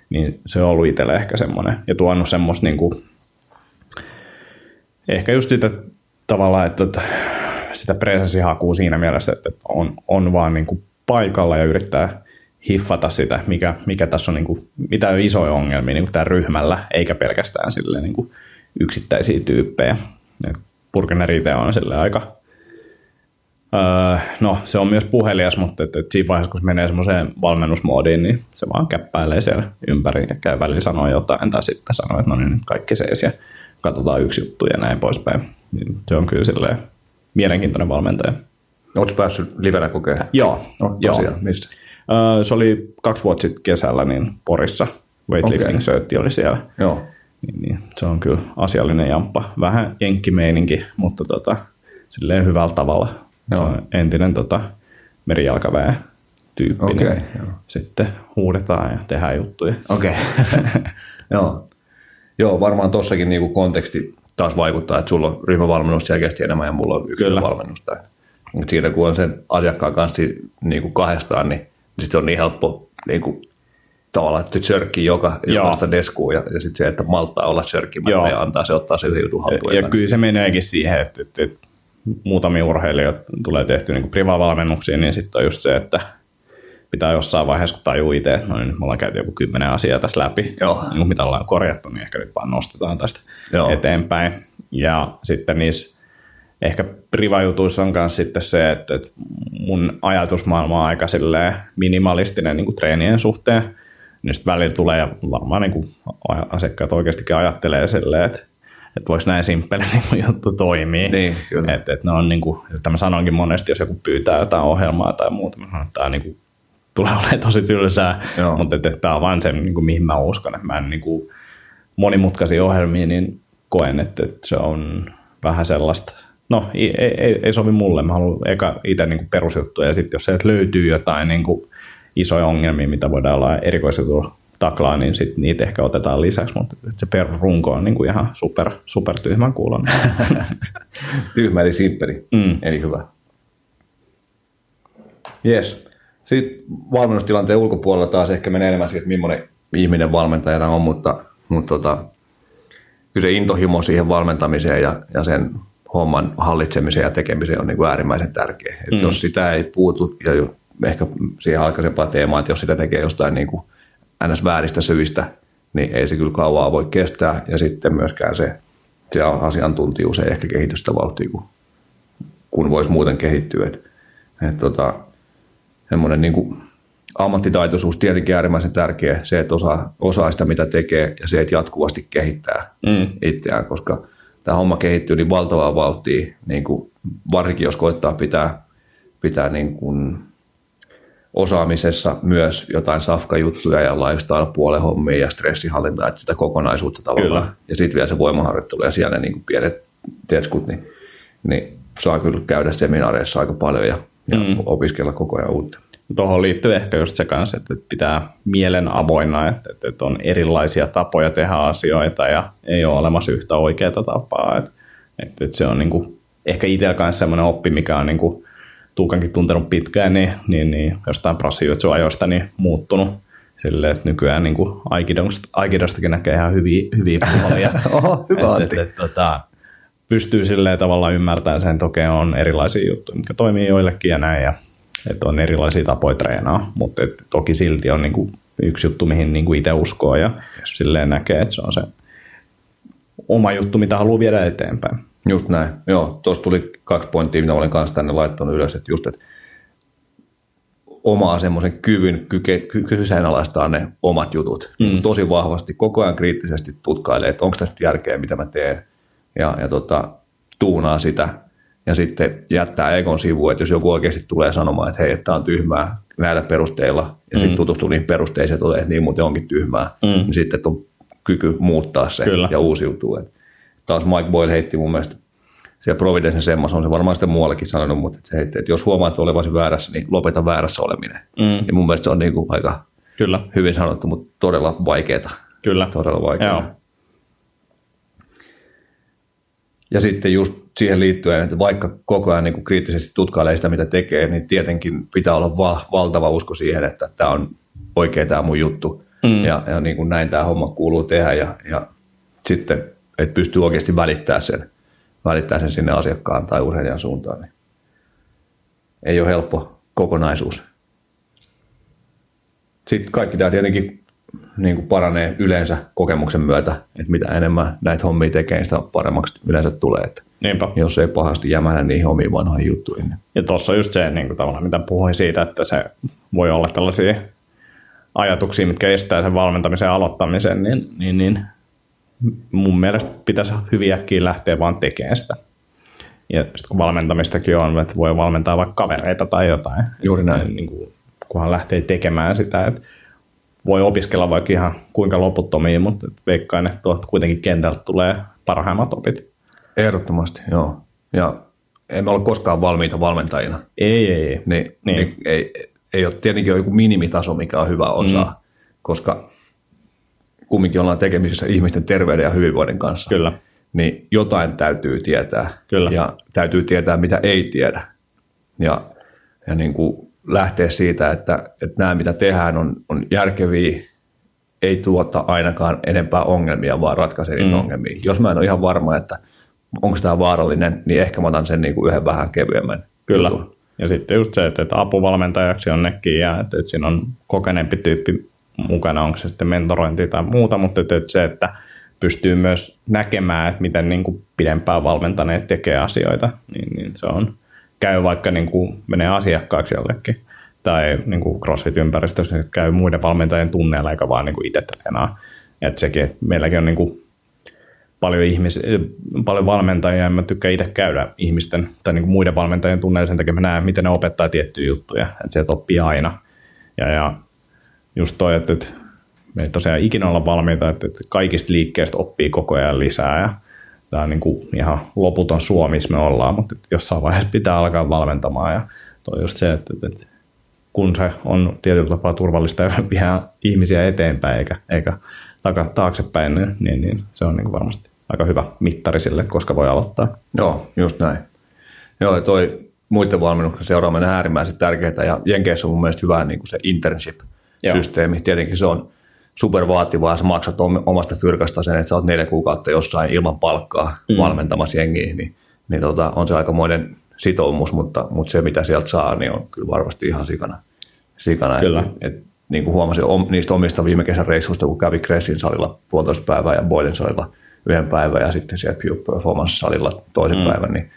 Niin se on ollut itselle ehkä semmoinen ja tuonut semmoista niin kuin, ehkä just sitä tavallaan, että, että sitä presenssihakua siinä mielessä, että on, on vaan niin kuin paikalla ja yrittää hiffata sitä, mikä, mikä tässä on, niin kuin, mitä on isoja ongelmia niin kuin tämän ryhmällä, eikä pelkästään sille niin kuin yksittäisiä tyyppejä. Purkener itse on sille aika, öö, no se on myös puhelias, mutta että, että siinä vaiheessa, kun se menee semmoiseen valmennusmoodiin, niin se vaan käppäilee siellä ympäri ja käy välillä sanoa jotain, tai sitten sanoo, että no niin, nyt kaikki seis ja katsotaan yksi juttu ja näin poispäin. Niin se on kyllä silleen mielenkiintoinen valmentaja. Oletko päässyt livenä kokemaan? Joo. No, joo. mistä? Se oli kaksi vuotta sitten kesällä niin Porissa. Weightlifting Okei. okay. oli siellä. Joo. Niin, niin, se on kyllä asiallinen jamppa. Vähän jenkkimeininki, mutta tota, silleen hyvällä tavalla. Se Joo. on entinen tota, merijalkaväen tyyppi. Okei, niin joo. sitten huudetaan ja tehdään juttuja. Okei. Joo. Joo, varmaan tossakin niinku konteksti taas vaikuttaa, että sulla on ryhmävalmennus selkeästi enemmän ja mulla on yksilövalmennusta. Et Siitä kun on sen asiakkaan kanssa niinku kahdestaan, niin, niin sit on niin helppo niinku, tavallaan, että sörkkii joka jokaista deskuun ja, ja sitten se, että malttaa olla sörkkimättä Joo. ja antaa se ottaa se yhden jutun haltuun. Ja kyllä se meneekin siihen, että, että, että muutamia urheilijoita tulee tehty niin privavalmennuksia, niin sitten on just se, että pitää jossain vaiheessa, kun tajuu itse, että no niin, me ollaan käyty joku kymmenen asiaa tässä läpi, Joo. niin kuin mitä ollaan korjattu, niin ehkä nyt vaan nostetaan tästä Joo. eteenpäin. Ja sitten niissä ehkä privajutuissa on myös sitten se, että, että mun ajatusmaailma on aika minimalistinen niin kuin treenien suhteen, niin sitten välillä tulee, ja varmaan niin kuin asiakkaat oikeastikin ajattelee silleen, että, että voiko näin simppeli niin juttu toimii. Niin, kyllä. että, että ne on niin kuin, että mä sanonkin monesti, jos joku pyytää jotain ohjelmaa tai muuta, mä sanon, että tämä niin kuin, tulee olemaan tosi tylsää, Joo. mutta että, että tämä on vain se, niin kuin, mihin mä uskon, että mä en niin kuin, monimutkaisia ohjelmia, niin koen, että, että se on vähän sellaista, no ei, ei, ei, sovi mulle, mä haluan eka itse niin perusjuttuja ja sitten jos sieltä löytyy jotain niin kuin isoja ongelmia, mitä voidaan olla erikoisjutulla taklaa, niin sit niitä ehkä otetaan lisäksi, mutta se perusrunko on niin kuin ihan super, super tyhmän kuulonen. Tyhmä eli simppeli, Mm. eli hyvä. Yes. Sitten valmennustilanteen ulkopuolella taas ehkä menee enemmän siihen, että millainen ihminen valmentajana on, mutta, mutta tota, kyllä se intohimo siihen valmentamiseen ja, ja sen homman hallitsemiseen ja tekemiseen on niin kuin äärimmäisen tärkeä. Et mm. Jos sitä ei puutu, ja jo, ehkä siihen aikaisempaan teemaan, että jos sitä tekee jostain niin kuin ns. vääristä syistä, niin ei se kyllä kauaa voi kestää. Ja sitten myöskään se, se asiantuntijuus ei ehkä kehitystä vauhtia, kun, kun voisi muuten kehittyä. Et, et tota, semmoinen niin kuin ammattitaitoisuus tietenkin äärimmäisen tärkeä, se, että osaa, osaa sitä, mitä tekee, ja se, että jatkuvasti kehittää Mm. itseään, koska tämä homma kehittyy niin valtavaa vauhtia, niin kuin varsinkin jos koittaa pitää, pitää niin kuin osaamisessa myös jotain safkajuttuja ja lifestyle-puolen hommia ja stressihallintaa, että sitä kokonaisuutta tavallaan. Kyllä. Ja sitten vielä se voimaharjoittelu ja siellä ne niin kuin pienet teskut, niin, niin saa kyllä käydä seminaareissa aika paljon ja, ja mm. opiskella koko ajan uutta. Tuohon liittyy ehkä just se kanssa, että pitää mielen avoinna, että, että, on erilaisia tapoja tehdä asioita ja ei ole olemassa yhtä oikeaa tapaa. Että, että, että se on niin kuin, ehkä itsellä kanssa semmoinen oppi, mikä on niin kuin, Tuukankin tuntenut pitkään, niin, niin, niin jostain prassijutsuajoista niin muuttunut silleen, että nykyään niin kuin Aikidosta, Aikidostakin näkee ihan hyviä, hyviä puolia. Oho, hyvä Et- et- et, tota, pystyy silleen tavallaan ymmärtämään sen, että okei, on erilaisia juttuja, mitkä toimii joillekin ja näin, ja että on erilaisia tapoja treenaa, mutta et toki silti on niinku yksi juttu, mihin niinku itse uskoo ja silleen näkee, että se on se oma juttu, mitä haluaa viedä eteenpäin. Just näin. Joo, tuossa tuli kaksi pointtia, mitä olen kanssa tänne laittanut ylös, että just, että omaa semmoisen kyvyn kyseenalaistaa ne omat jutut. Mm. Tosi vahvasti, koko ajan kriittisesti tutkailee, että onko tässä nyt järkeä, mitä mä teen, ja, ja tota, tuunaa sitä, ja sitten jättää Egon sivuun, että jos joku oikeasti tulee sanomaan, että hei, että tämä on tyhmää näillä perusteilla, ja sitten tutustuu niihin perusteisiin, että että niin muuten onkin tyhmää, mm. niin sitten että on kyky muuttaa se Kyllä. ja uusiutuu. Et taas Mike Boyle heitti mun mielestä siellä Providencen semmassa on se varmaan sitten muuallakin sanonut, mutta se heitti, että jos huomaat olevasi väärässä, niin lopeta väärässä oleminen. Mm. Ja mun mielestä se on niin kuin aika Kyllä, Hyvin sanottu, mutta todella vaikeaa. kyllä. Todella vaikeaa. Joo. Ja sitten just siihen liittyen, että vaikka koko ajan niin kuin kriittisesti tutkailee sitä, mitä tekee, niin tietenkin pitää olla va- valtava usko siihen, että tämä on oikea tämä mun juttu. Mm. Ja, ja niin kuin näin tämä homma kuuluu tehdä. Ja, ja sitten, että pystyy oikeasti välittää sen, välittää sen sinne asiakkaan tai urheilijan suuntaan. Niin ei ole helppo kokonaisuus. Sitten kaikki tämä tietenkin niin kuin paranee yleensä kokemuksen myötä, että mitä enemmän näitä hommia tekee, niin sitä paremmaksi yleensä tulee. Että Niinpä. jos ei pahasti jämänä niihin omiin vanhoihin juttuihin. Niin. Ja tuossa just se, niin kuin tavallaan, mitä puhuin siitä, että se voi olla tällaisia ajatuksia, mitkä estää sen valmentamisen aloittamisen, niin, niin, niin mun mielestä pitäisi hyvin äkkiä lähteä vaan tekemään sitä. Ja sitten kun valmentamistakin on, että voi valmentaa vaikka kavereita tai jotain. Juuri näin. Niin kuin, kunhan lähtee tekemään sitä, että voi opiskella vaikka ihan kuinka loputtomia, mutta veikkaan, että tuolta kuitenkin kentältä tulee parhaimmat opit. Ehdottomasti, joo. Ja emme ole koskaan valmiita valmentajina. Ei, ei, ei. Niin, niin. niin ei, ei ole tietenkin joku minimitaso, mikä on hyvä osa, mm. koska kumminkin ollaan tekemisissä ihmisten terveyden ja hyvinvoinnin kanssa. Kyllä. Niin jotain täytyy tietää. Kyllä. Ja täytyy tietää, mitä ei tiedä. Ja, ja niin kuin lähteä siitä, että, että nämä, mitä tehdään, on, on järkeviä, ei tuota ainakaan enempää ongelmia, vaan ratkaisee niitä mm. ongelmia. Jos mä en ole ihan varma, että onko tämä vaarallinen, niin ehkä mä otan sen niin kuin yhden vähän kevyemmän. Kyllä. jutun. Ja sitten just se, että, että apuvalmentajaksi jonnekin ja että, että siinä on kokeneempi tyyppi mukana, onko se sitten mentorointi tai muuta, mutta että, että se, että pystyy myös näkemään, että miten niin kuin pidempään valmentaneet tekee asioita, niin, niin se on, käy vaikka niin kuin menee asiakkaaksi jollekin tai niin kuin CrossFit-ympäristössä että käy muiden valmentajien tunneilla eikä vaan niin kuin itse treenaa. Että sekin, että meilläkin on niin kuin paljon, ihmis, paljon valmentajia, ja mä tykkään itse käydä ihmisten tai niin kuin muiden valmentajien tunneilla sen takia, mä näen, miten ne opettaa tiettyjä juttuja, että sieltä oppii aina. Ja, ja just toi, että, että me ei tosiaan ikinä olla valmiita, että, että kaikista liikkeistä oppii koko ajan lisää, ja tämä on niin kuin ihan loputon suomi, missä me ollaan, mutta jossain vaiheessa pitää alkaa valmentamaan, ja toi just se, että, että, että kun se on tietyllä tapaa turvallista ja ihmisiä eteenpäin eikä, eikä taka, taaksepäin, niin, niin, niin se on niin kuin varmasti aika hyvä mittari sille, koska voi aloittaa. Joo, just näin. Joo, toi muiden valmennuksen seuraaminen on äärimmäisen tärkeää, ja Jenkeissä on mun mielestä hyvä niin kuin se internship-systeemi. Tietenkin se on super vaativaa, sä maksat om- omasta fyrkasta sen, että sä oot neljä kuukautta jossain ilman palkkaa mm. valmentamassa jengiä, niin, niin tota, on se aikamoinen sitoumus, mutta, mutta se mitä sieltä saa, niin on kyllä varmasti ihan sikana. sikana Kyllä. Et, et, niin kuin huomasin om, niistä omista viime kesän reissuista, kun kävi Cressin salilla puolitoista päivää ja Boyden salilla yhden päivän ja sitten siellä Pure Performance salilla toisen mm. päivän, niin,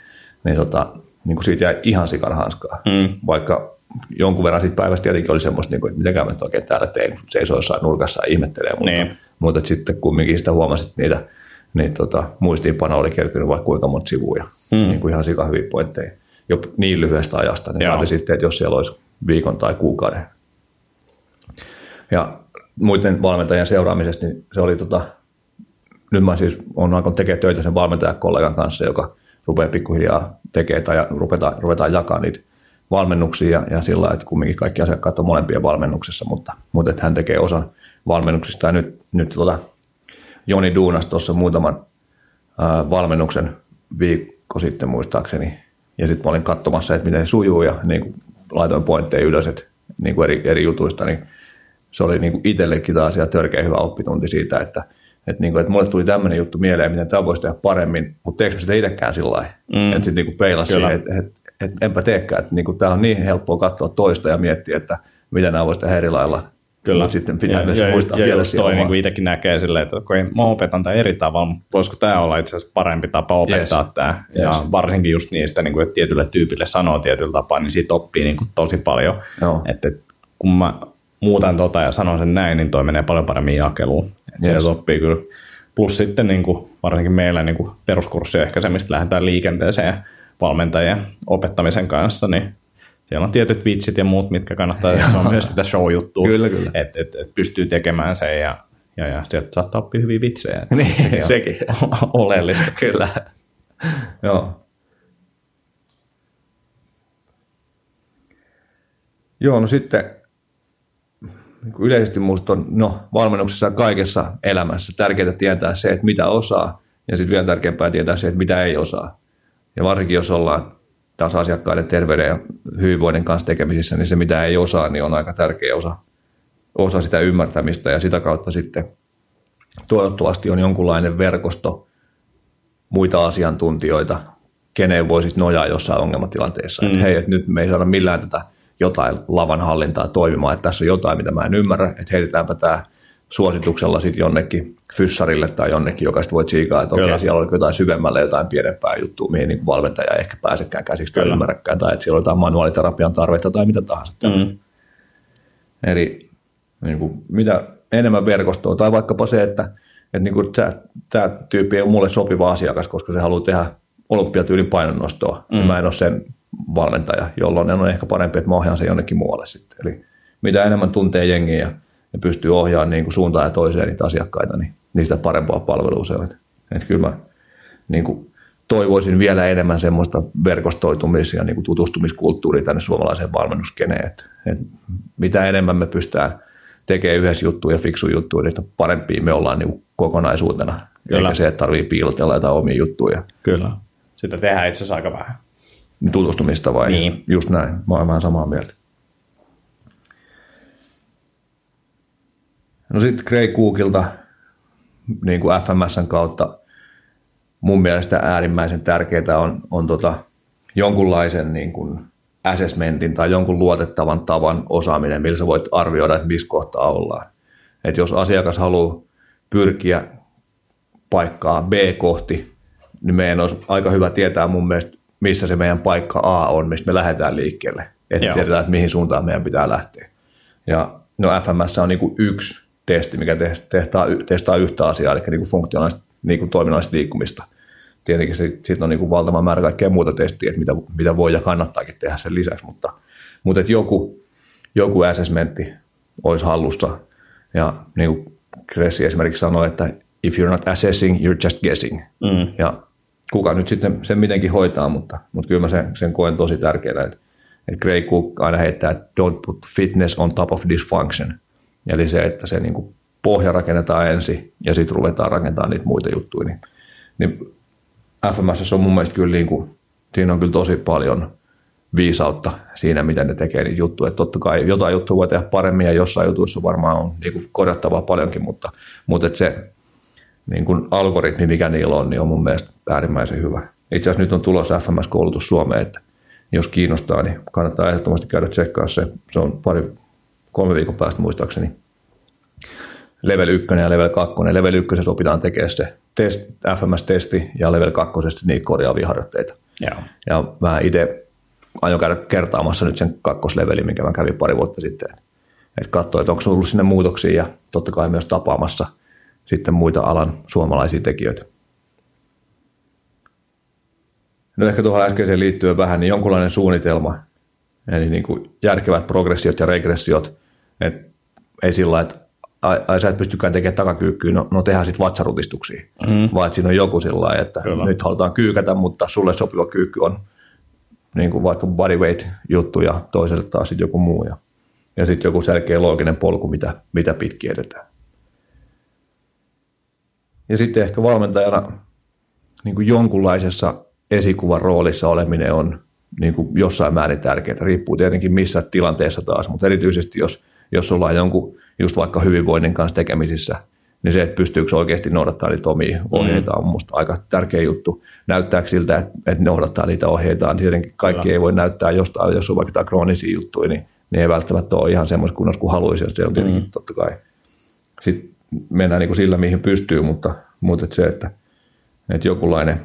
niin, tota, niin kuin siitä jäi ihan sikana hanskaa. Mm. Vaikka jonkun verran siitä päivästä tietenkin oli semmoista, niin kuin, että mitä mä nyt oikein täällä tein, seisoo jossain nurkassa ja ihmettelee, mutta, Niin. mutta sitten kumminkin sitä huomasit niitä niin tota, muistiinpano oli kertynyt vaikka kuinka monta sivua ja mm. niin kuin ihan sika hyviä pointteja jo niin lyhyestä ajasta, niin saati sitten, että jos siellä olisi viikon tai kuukauden. Ja muiden valmentajien seuraamisesta, niin se oli tota, nyt mä siis olen alkanut tekemään töitä sen valmentajakollegan kanssa, joka rupeaa pikkuhiljaa tekemään tai ruvetaan, ruvetaan jakaa niitä valmennuksia ja, ja sillä että kumminkin kaikki asiakkaat on molempien valmennuksessa, mutta, mutta että hän tekee osan valmennuksista. Ja nyt, nyt tota, Joni Duunas tuossa muutaman ää, valmennuksen viikko sitten muistaakseni. Ja sitten mä olin katsomassa, että miten se sujuu ja niin kuin laitoin pointteja ylös, että niin kuin eri, eri jutuista, niin se oli niin kuin itsellekin taas ihan törkeä hyvä oppitunti siitä, että, että, niin kuin, että mulle tuli tämmöinen juttu mieleen, miten tämä voisi tehdä paremmin, mutta teekö sitä itsekään sillä lailla, mm. että sitten niin peilasi siihen, että, että, että enpä teekään, että niin tämä on niin helppoa katsoa toista ja miettiä, että miten nämä voisi tehdä eri lailla. Kyllä. Mutta sitten pitää ja, myös ja, muistaa ja vielä toi niin kuin itsekin näkee silleen, että kun mä opetan tämän eri tavalla, mutta voisiko tämä olla itse asiassa parempi tapa opettaa Yes. tämä. Ja Yes. varsinkin just niistä, niin kuin, että tietylle tyypille sanoo tietyllä tapaa, niin siitä oppii niin kuin tosi paljon. Joo. Että, että kun mä muutan tota ja sanon sen näin, niin toi menee paljon paremmin jakeluun. Että Yes. Se oppii kyllä. Plus sitten niin kuin, varsinkin meillä niin kuin peruskurssi on ehkä se, mistä lähdetään liikenteeseen valmentajien opettamisen kanssa, niin siellä on tietyt vitsit ja muut, mitkä kannattaa, se on myös sitä show-juttua, Kyllä, kyllä. että et, et pystyy tekemään sen ja, ja, ja sieltä saattaa oppia hyviä vitsejä. Niin, on sekin. oleellista. Kyllä. Joo. Joo, no sitten niin yleisesti minusta on no, valmennuksessa kaikessa elämässä tärkeää tietää se, että mitä osaa, ja sitten vielä tärkeämpää tietää se, että mitä ei osaa. Ja varsinkin jos ollaan taas asiakkaiden terveyden ja hyvinvoinnin kanssa tekemisissä, niin se mitä ei osaa, niin on aika tärkeä osa, osa sitä ymmärtämistä ja sitä kautta sitten toivottavasti on jonkunlainen verkosto muita asiantuntijoita, keneen voisit nojaa jossain ongelmatilanteessa. Mm. Että hei, että nyt me ei saada millään tätä jotain lavan hallintaa toimimaan, että tässä on jotain, mitä mä en ymmärrä, että heitetäänpä tämä suosituksella sitten jonnekin fyssarille tai jonnekin, joka sitten voi tsiikaa, että okei, siellä oli jotain syvemmälle, jotain pienempää juttua, mihin niin valmentaja ei ehkä pääsekään käsiksi tai ymmärräkään, tai että siellä on jotain manuaaliterapian tarvetta tai mitä tahansa. Mm. Eli niin kuin, mitä enemmän verkostoa, tai vaikkapa se, että, että niin kuin, tämä, tämä tyyppi on mulle sopiva asiakas, koska se haluaa tehdä olympiatyylin painonnostoa, mm. mä en ole sen valmentaja, jolloin on ehkä parempi, että mä ohjaan sen jonnekin muualle sitten. Eli mitä enemmän tuntee jengiä ja, ja pystyy ohjaamaan niin kuin suuntaan ja toiseen niitä asiakkaita, niin niistä parempaa palvelua se on. Että kyllä mä niin kuin toivoisin vielä enemmän semmoista verkostoitumis- ja niin kuin tutustumiskulttuuria tänne suomalaiseen valmennuskeneen. Että, että mitä enemmän me pystytään tekemään yhdessä juttuja ja fiksu juttuja, niin sitä parempia me ollaan niin kokonaisuutena. Kyllä. Eikä se, että tarvii piilotella jotain omia juttuja. Kyllä. Sitä tehdään itse asiassa aika vähän. Tutustumista vai? Niin. Just näin. Mä olen vähän samaa mieltä. No sitten Grey Cookilta niin kuin FMSn kautta mun mielestä äärimmäisen tärkeää on, on tota, jonkunlaisen niin kuin assessmentin tai jonkun luotettavan tavan osaaminen, millä sä voit arvioida, että missä kohtaa ollaan. Et jos asiakas haluaa pyrkiä paikkaa B kohti, niin meidän olisi aika hyvä tietää mun mielestä, missä se meidän paikka A on, mistä me lähdetään liikkeelle. Että tiedetään, että mihin suuntaan meidän pitää lähteä. Ja no FMS on niin kuin yksi testi, mikä testaa, testaa yhtä asiaa, eli niin kuin funktionaalista niin kuin toiminnallista liikkumista. Tietenkin sitten on niin kuin valtava määrä kaikkea muuta testiä, että mitä, mitä voi ja kannattaakin tehdä sen lisäksi, mutta, mutta että joku, joku assessmentti olisi hallussa. Ja niin kuin Kressi esimerkiksi sanoi, että if you're not assessing, you're just guessing. Mm. Ja kuka nyt sitten sen mitenkin hoitaa, mutta, mutta kyllä mä sen, sen koen tosi tärkeänä, että, että Gray Cook aina heittää, että don't put fitness on top of dysfunction. Eli se, että se niin kuin pohja rakennetaan ensin ja sitten ruvetaan rakentamaan niitä muita juttuja. Niin, niin FMS on mun mielestä kyllä, niin kuin, siinä on kyllä tosi paljon viisautta siinä, miten ne tekee niitä juttuja. Että totta kai jotain juttuja voi tehdä paremmin ja jossain jutuissa varmaan on niin kuin korjattavaa paljonkin, mutta, mutta että se niin kuin algoritmi, mikä niillä on, niin on mun mielestä äärimmäisen hyvä. Itse asiassa nyt on tulossa FMS-koulutus Suomeen, että jos kiinnostaa, niin kannattaa ehdottomasti käydä tsekkaa se. Se on pari, kolme viikon päästä muistaakseni. Level 1 ja level 2. Level 1 opitaan tekemään se test, FMS-testi ja level 2 niitä korjaavia harjoitteita. Joo. Ja mä itse aion käydä kertaamassa nyt sen kakkoslevelin, minkä mä kävin pari vuotta sitten. Että katsoin, että onko ollut sinne muutoksia ja totta kai myös tapaamassa – sitten muita alan suomalaisia tekijöitä. No ehkä tuohon äskeiseen liittyen vähän, niin jonkunlainen suunnitelma, eli niin kuin järkevät progressiot ja regressiot, että ei sillä että ai, sä et pystykään tekemään takakyykkyä, no, no tehdään sitten vatsarutistuksia, mm. vaan että siinä on joku sillä että Kyllä. nyt halutaan kyykätä, mutta sulle sopiva kyykky on niin kuin vaikka bodyweight juttu ja toiselle taas sitten joku muu ja, ja sitten joku selkeä looginen polku, mitä, mitä pitkin edetään. Ja sitten ehkä valmentajana niin kuin jonkunlaisessa esikuvan roolissa oleminen on niin kuin jossain määrin tärkeää. Riippuu tietenkin missä tilanteessa taas, mutta erityisesti jos, jos ollaan jonkun just vaikka hyvinvoinnin kanssa tekemisissä, niin se, että pystyykö oikeasti noudattaa niitä omia ohjeita on minusta aika tärkeä juttu. Näyttääkö siltä, että, että noudattaa niitä ohjeita, niin tietenkin kaikki Kyllä. ei voi näyttää jostain, jos on vaikka kroonisia juttuja, niin, niin ei välttämättä ole ihan semmoista kunnossa kuin haluaisi, se on tietenkin mm. totta kai. Sitten mennään niin kuin sillä, mihin pystyy, mutta, mutta että se, että, että jokinlainen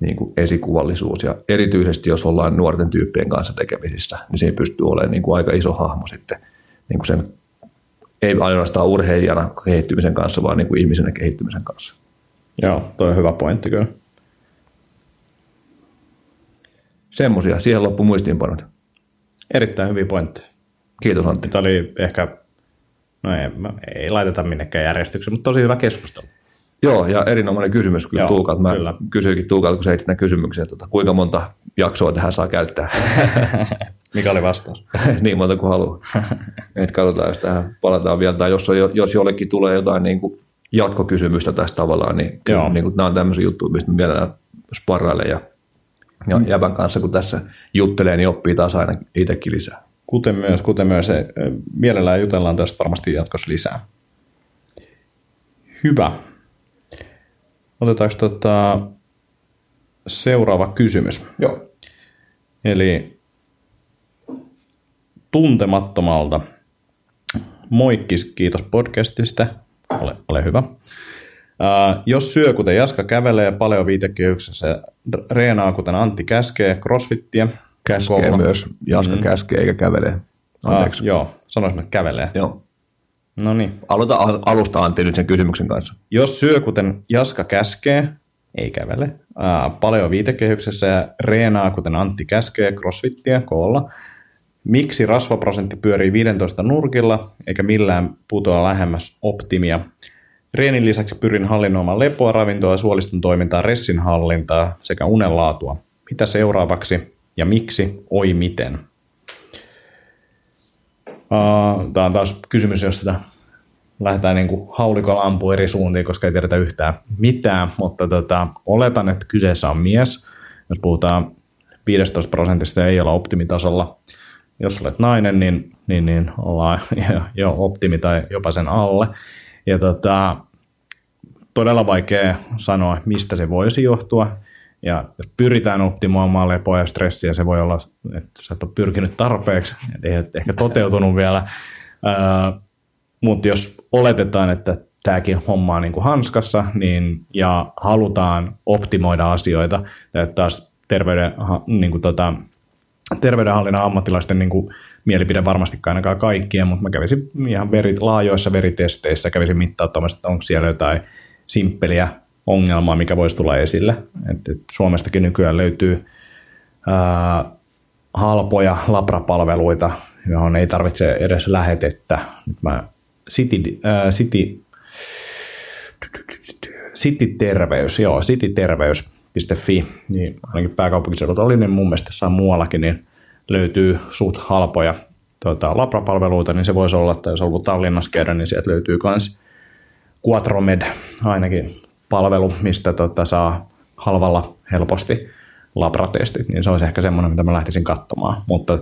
niin kuin esikuvallisuus ja erityisesti jos ollaan nuorten tyyppien kanssa tekemisissä, niin siinä pystyy olemaan niin kuin aika iso hahmo sitten niin kuin sen, ei ainoastaan urheilijana kehittymisen kanssa, vaan niin kuin ihmisenä kehittymisen kanssa. Joo, toi on hyvä pointti kyllä. Semmoisia, siihen loppu muistiinpanot. Erittäin hyviä pointteja. Kiitos Antti. Tämä oli ehkä No ei, ei laiteta minnekään järjestykseen, mutta tosi hyvä keskustelu. Joo, ja erinomainen kysymys kyllä Tuukalta. Mä kyllä. kysyikin Tuukalta, kun sä kysymyksiä, tuota, kuinka monta jaksoa tähän saa käyttää. Mikä oli vastaus? niin monta kuin haluaa. Et katsotaan, jos tähän palataan vielä, tai jos, jos jollekin tulee jotain niin kuin jatkokysymystä tästä tavallaan, niin, kyllä, niin kuin, nämä on tämmöisiä juttuja, mistä mielellään sparrailen ja, ja mm. jävän kanssa, kun tässä juttelee, niin oppii taas aina itsekin lisää. Kuten myös, kuten myös se, mielellään jutellaan tästä varmasti jatkossa lisää. Hyvä. Otetaanko tota seuraava kysymys? Joo. Eli tuntemattomalta. Moikkis, kiitos podcastista. Ole, ole hyvä. Uh, jos syö kuten Jaska kävelee paljon viitekehyksessä, reenaa kuten Antti käskee, crossfittiä. Käskee kolla. myös. Jaska mm. käskee eikä kävelee. Anteeksi. Uh, joo, sanoisin, että kävelee. Joo. No niin. Aloita alusta Antti nyt sen kysymyksen kanssa. Jos syö kuten Jaska käskee, ei kävele. Uh, paljon viitekehyksessä ja reenaa kuten Antti käskee, crossfittiä koolla. Miksi rasvaprosentti pyörii 15 nurkilla eikä millään putoa lähemmäs optimia? Reenin lisäksi pyrin hallinnoimaan lepoa, ravintoa, suoliston toimintaa, ressin hallintaa sekä unenlaatua. Mitä seuraavaksi ja miksi, oi miten? Uh, Tämä on taas kysymys, jos sitä lähdetään niin haulikolla ampua eri suuntiin, koska ei tiedetä yhtään mitään, mutta tota, oletan, että kyseessä on mies. Jos puhutaan 15 prosentista ei olla optimitasolla. Jos olet nainen, niin, niin, niin ollaan jo optimi tai jopa sen alle. Ja tota, todella vaikea sanoa, mistä se voisi johtua. Ja jos pyritään optimoimaan lepoa ja stressiä, se voi olla, että sä et ole pyrkinyt tarpeeksi, et ehkä toteutunut vielä. Mutta jos oletetaan, että tämäkin homma on niin kuin hanskassa, niin, ja halutaan optimoida asioita, että taas terveyden, niin kuin tota, terveydenhallinnan ammattilaisten niin kuin, mielipide varmasti ainakaan kaikkien, mutta mä kävisin ihan veri, laajoissa veritesteissä, kävisin mittauttamaan, että onko siellä jotain simppeliä ongelmaa, mikä voisi tulla esille. Et, et Suomestakin nykyään löytyy ää, halpoja labrapalveluita, johon ei tarvitse edes lähetettä. Nyt mä City, ää, City, City Terveys, joo, cityterveys.fi, niin ainakin pääkaupunkiseudulta oli, niin mun mielestä saa muuallakin, niin löytyy suht halpoja tuota, labrapalveluita, niin se voisi olla, että jos on ollut Tallinnassa käydä, niin sieltä löytyy myös Quatromed ainakin palvelu, mistä tota, saa halvalla helposti labratestit, niin se olisi ehkä semmoinen, mitä mä lähtisin katsomaan. Mutta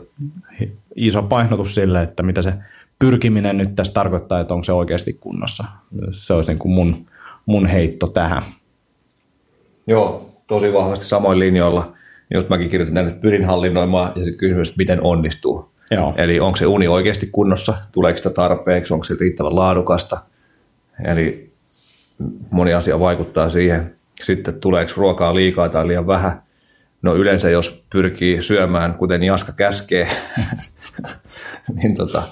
iso painotus sille, että mitä se pyrkiminen nyt tässä tarkoittaa, että onko se oikeasti kunnossa. Se olisi niin kuin mun, mun heitto tähän. Joo, tosi vahvasti samoin linjoilla. Just mäkin kirjoitin tänne, että pyrin hallinnoimaan ja sitten kysymys, että miten onnistuu. Joo. Eli onko se uni oikeasti kunnossa, tuleeko sitä tarpeeksi, onko se riittävän laadukasta. Eli moni asia vaikuttaa siihen. Sitten tuleeko ruokaa liikaa tai liian vähän. No yleensä jos pyrkii syömään, kuten Jaska käskee, niin tota,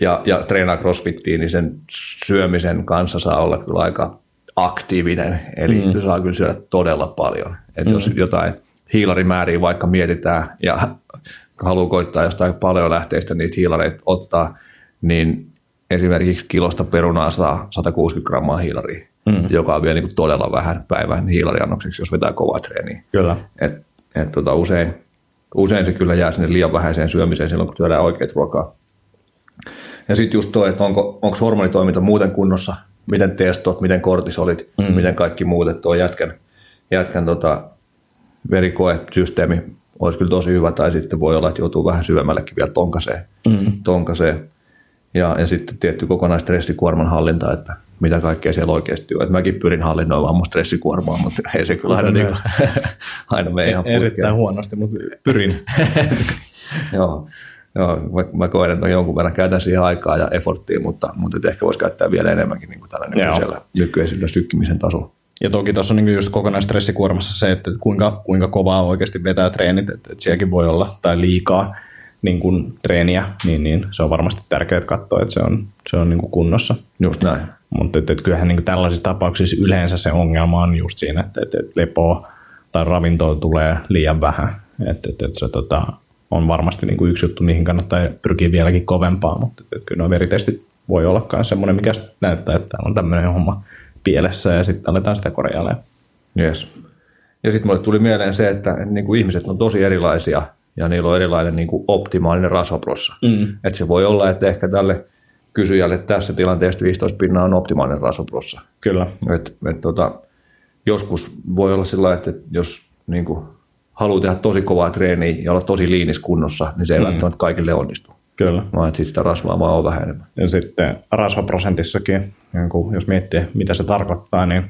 ja, ja treenaa crossfittiin, niin sen syömisen kanssa saa olla kyllä aika aktiivinen. Eli mm. saa kyllä syödä todella paljon. Et mm. jos jotain hiilarimääriä vaikka mietitään ja haluaa koittaa jostain paljon lähteistä niitä hiilareita ottaa, niin esimerkiksi kilosta perunaa saa 160 grammaa hiilaria, mm. joka on vielä niin kuin todella vähän päivän hiilariannokseksi, jos vetää kovaa treeniä. Kyllä. Et, et tota, usein, usein se kyllä jää sinne liian vähäiseen syömiseen silloin, kun syödään oikeat ruokaa. Ja sitten just tuo, että onko, onko hormonitoiminta muuten kunnossa, miten testot, miten kortisolit, mm. miten kaikki muut, että tuo jätkän, jätkän tota, verikoesysteemi olisi kyllä tosi hyvä, tai sitten voi olla, että joutuu vähän syvemmällekin vielä tonkaseen. Mm. tonkaseen. Ja, ja sitten tietty kokonaistressikuorman hallinta, että mitä kaikkea siellä oikeasti on. Et mäkin pyrin hallinnoimaan mun stressikuormaa, mutta ei se kyllä aina, niin kuin, aina mene ihan putkeen. Erittäin huonosti, mutta pyrin. Joo. Joo, mä, mä koen, että jonkun verran käytän siihen aikaa ja efforttia, mutta, mutta ehkä voisi käyttää vielä enemmänkin niin kuin tällä nykyisellä, nykyisellä sykkimisen tasolla. Ja toki tuossa on niin just kokonaistressikuormassa se, että kuinka, kuinka kovaa oikeasti vetää treenit, että, että sielläkin voi olla, tai liikaa niin kuin treeniä, niin, niin se on varmasti tärkeää katsoa, että se on, se on niin kuin kunnossa. Just näin. Mutta että, että kyllähän niin kuin tällaisissa tapauksissa yleensä se ongelma on just siinä, että, että, että lepoa tai ravintoa tulee liian vähän. Että, että, että se tota, on varmasti niin kuin yksi juttu, mihin kannattaa pyrkiä vieläkin kovempaa, mutta kyllä nuo veritestit voi olla myös semmoinen, mikä näyttää, että täällä on tämmöinen homma pielessä ja sitten aletaan sitä korjailemaan. Yes. Ja sitten mulle tuli mieleen se, että niin kuin ihmiset on tosi erilaisia ja niillä on erilainen niin kuin optimaalinen rasvaprossa. Mm. Et se voi olla, että ehkä tälle kysyjälle tässä tilanteessa 15 pinnaa on optimaalinen rasvaprossa. Kyllä. Et, et, tota, joskus voi olla sillä että jos niin kuin, haluaa tehdä tosi kovaa treeniä ja olla tosi liinis kunnossa, niin se ei mm. välttämättä kaikille onnistu. Kyllä. Vaan että sitä rasvaa vaan on vähän enemmän. Ja sitten rasvaprosentissakin, niin kun, jos miettii, mitä se tarkoittaa, niin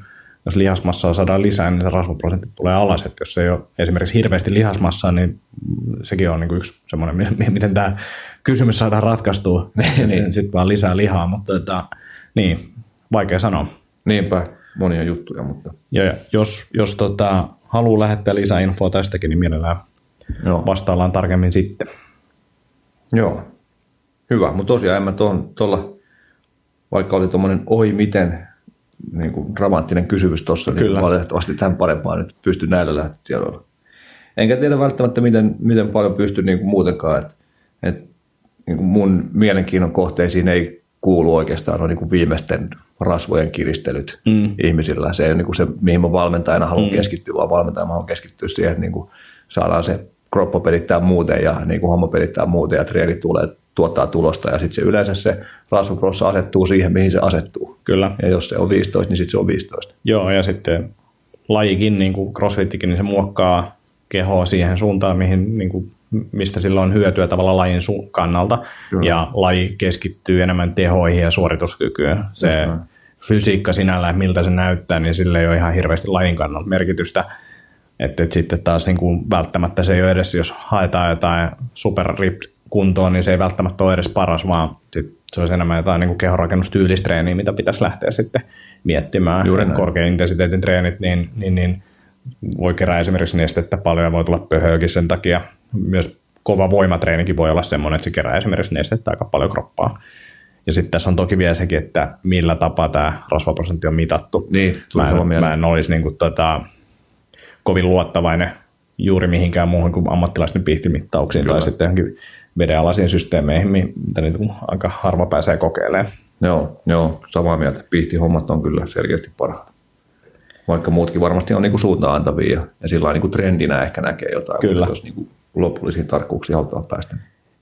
jos lihasmassaa saadaan lisää, niin se rasvaprosentti tulee alas. Että jos ei ole esimerkiksi hirveästi lihasmassaa, niin sekin on niin kuin yksi semmoinen, miten tämä kysymys saadaan ratkaistua. niin. sitten vaan lisää lihaa, mutta että, niin, vaikea sanoa. Niinpä, monia juttuja. Mutta... Ja, ja jos, jos tota, haluaa lähettää lisää infoa tästäkin, niin mielellään Joo. vastaillaan tarkemmin sitten. Joo, hyvä. Mutta tosiaan en mä tuolla, vaikka oli tuommoinen oi miten niin kuin dramaattinen kysymys tuossa, niin Kyllä. valitettavasti tämän parempaa nyt pysty näillä lähtötiedoilla. Enkä tiedä välttämättä, miten, miten paljon pysty niin kuin muutenkaan, että, että niin kuin mun mielenkiinnon kohteisiin ei kuulu oikeastaan on niin kuin viimeisten rasvojen kiristelyt mm. ihmisillä. Se ei ole niin kuin se, mihin mä valmentajana haluan mm. keskittyä, vaan valmentajana haluan keskittyä siihen, että niin kuin saadaan se kroppa pelittää muuten ja niin kuin homma pelittää muuten ja treeni tulee tuottaa tulosta ja sitten se yleensä se rasvaprossa asettuu siihen, mihin se asettuu. Kyllä. Ja jos se on 15, niin sitten se on 15. Joo, ja sitten lajikin, niin kuin crossfittikin, niin se muokkaa kehoa siihen suuntaan, mihin, niin kuin, mistä sillä on hyötyä tavallaan lajin kannalta. Kyllä. Ja laji keskittyy enemmän tehoihin ja suorituskykyyn. Se fysiikka sinällään, miltä se näyttää, niin sillä ei ole ihan hirveästi lajin kannalta merkitystä. Että et sitten taas niin kuin välttämättä se ei ole edes, jos haetaan jotain super kuntoon, niin se ei välttämättä ole edes paras, vaan sit se olisi enemmän jotain niin kehonrakennustyylistreenejä, mitä pitäisi lähteä sitten miettimään. Juuri korkean intensiteetin treenit, niin, niin, niin voi kerää esimerkiksi nestettä paljon ja voi tulla pöhöäkin sen takia. Myös kova voimatreenikin voi olla semmoinen, että se kerää esimerkiksi nestettä aika paljon kroppaa. Ja sitten tässä on toki vielä sekin, että millä tapaa tämä rasvaprosentti on mitattu. Niin, mä, en, mä en olisi niin kuin, tota, kovin luottavainen juuri mihinkään muuhun kuin ammattilaisten pihtimittauksiin Kyllä. tai sitten johonkin vedenalaisiin systeemeihin, mitä nyt aika harva pääsee kokeilemaan. Joo, joo, samaa mieltä. Pihtihommat on kyllä selkeästi parhaat. Vaikka muutkin varmasti on niinku suuntaan antavia ja, ja sillä niinku trendinä ehkä näkee jotain, kyllä. jos niinku lopullisiin tarkkuuksiin halutaan päästä.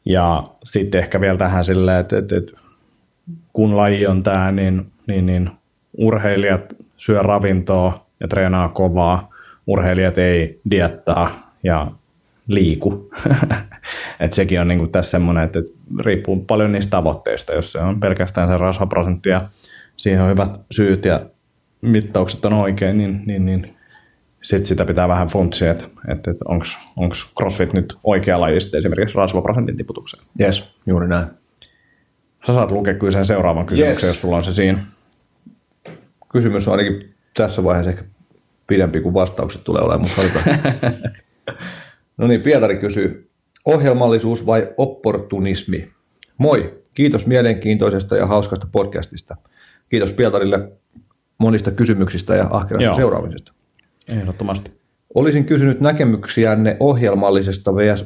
Ja sitten ehkä vielä tähän silleen, että, että, että kun laji on tämä, niin, niin, niin urheilijat syö ravintoa ja treenaa kovaa, urheilijat ei diettaa ja liiku. et sekin on niinku tässä semmoinen, että riippuu paljon niistä tavoitteista. Jos se on pelkästään se rasvaprosentti ja siihen on hyvät syyt ja mittaukset on oikein, niin, niin, niin sitten sitä pitää vähän funtsia, että, että, että onko CrossFit nyt oikea laji esimerkiksi rasvaprosentin tiputukseen. Yes, juuri näin. Sä saat lukea kyllä sen seuraavan kysymyksen, yes. jos sulla on se siinä. Kysymys on ainakin tässä vaiheessa ehkä pidempi kuin vastaukset tulee olemaan, mutta No niin, Pietari kysyy, ohjelmallisuus vai opportunismi? Moi, kiitos mielenkiintoisesta ja hauskasta podcastista. Kiitos Pietarille monista kysymyksistä ja ahkerasta Joo. seuraamisesta. Ehdottomasti. Olisin kysynyt näkemyksiänne ohjelmallisesta vs.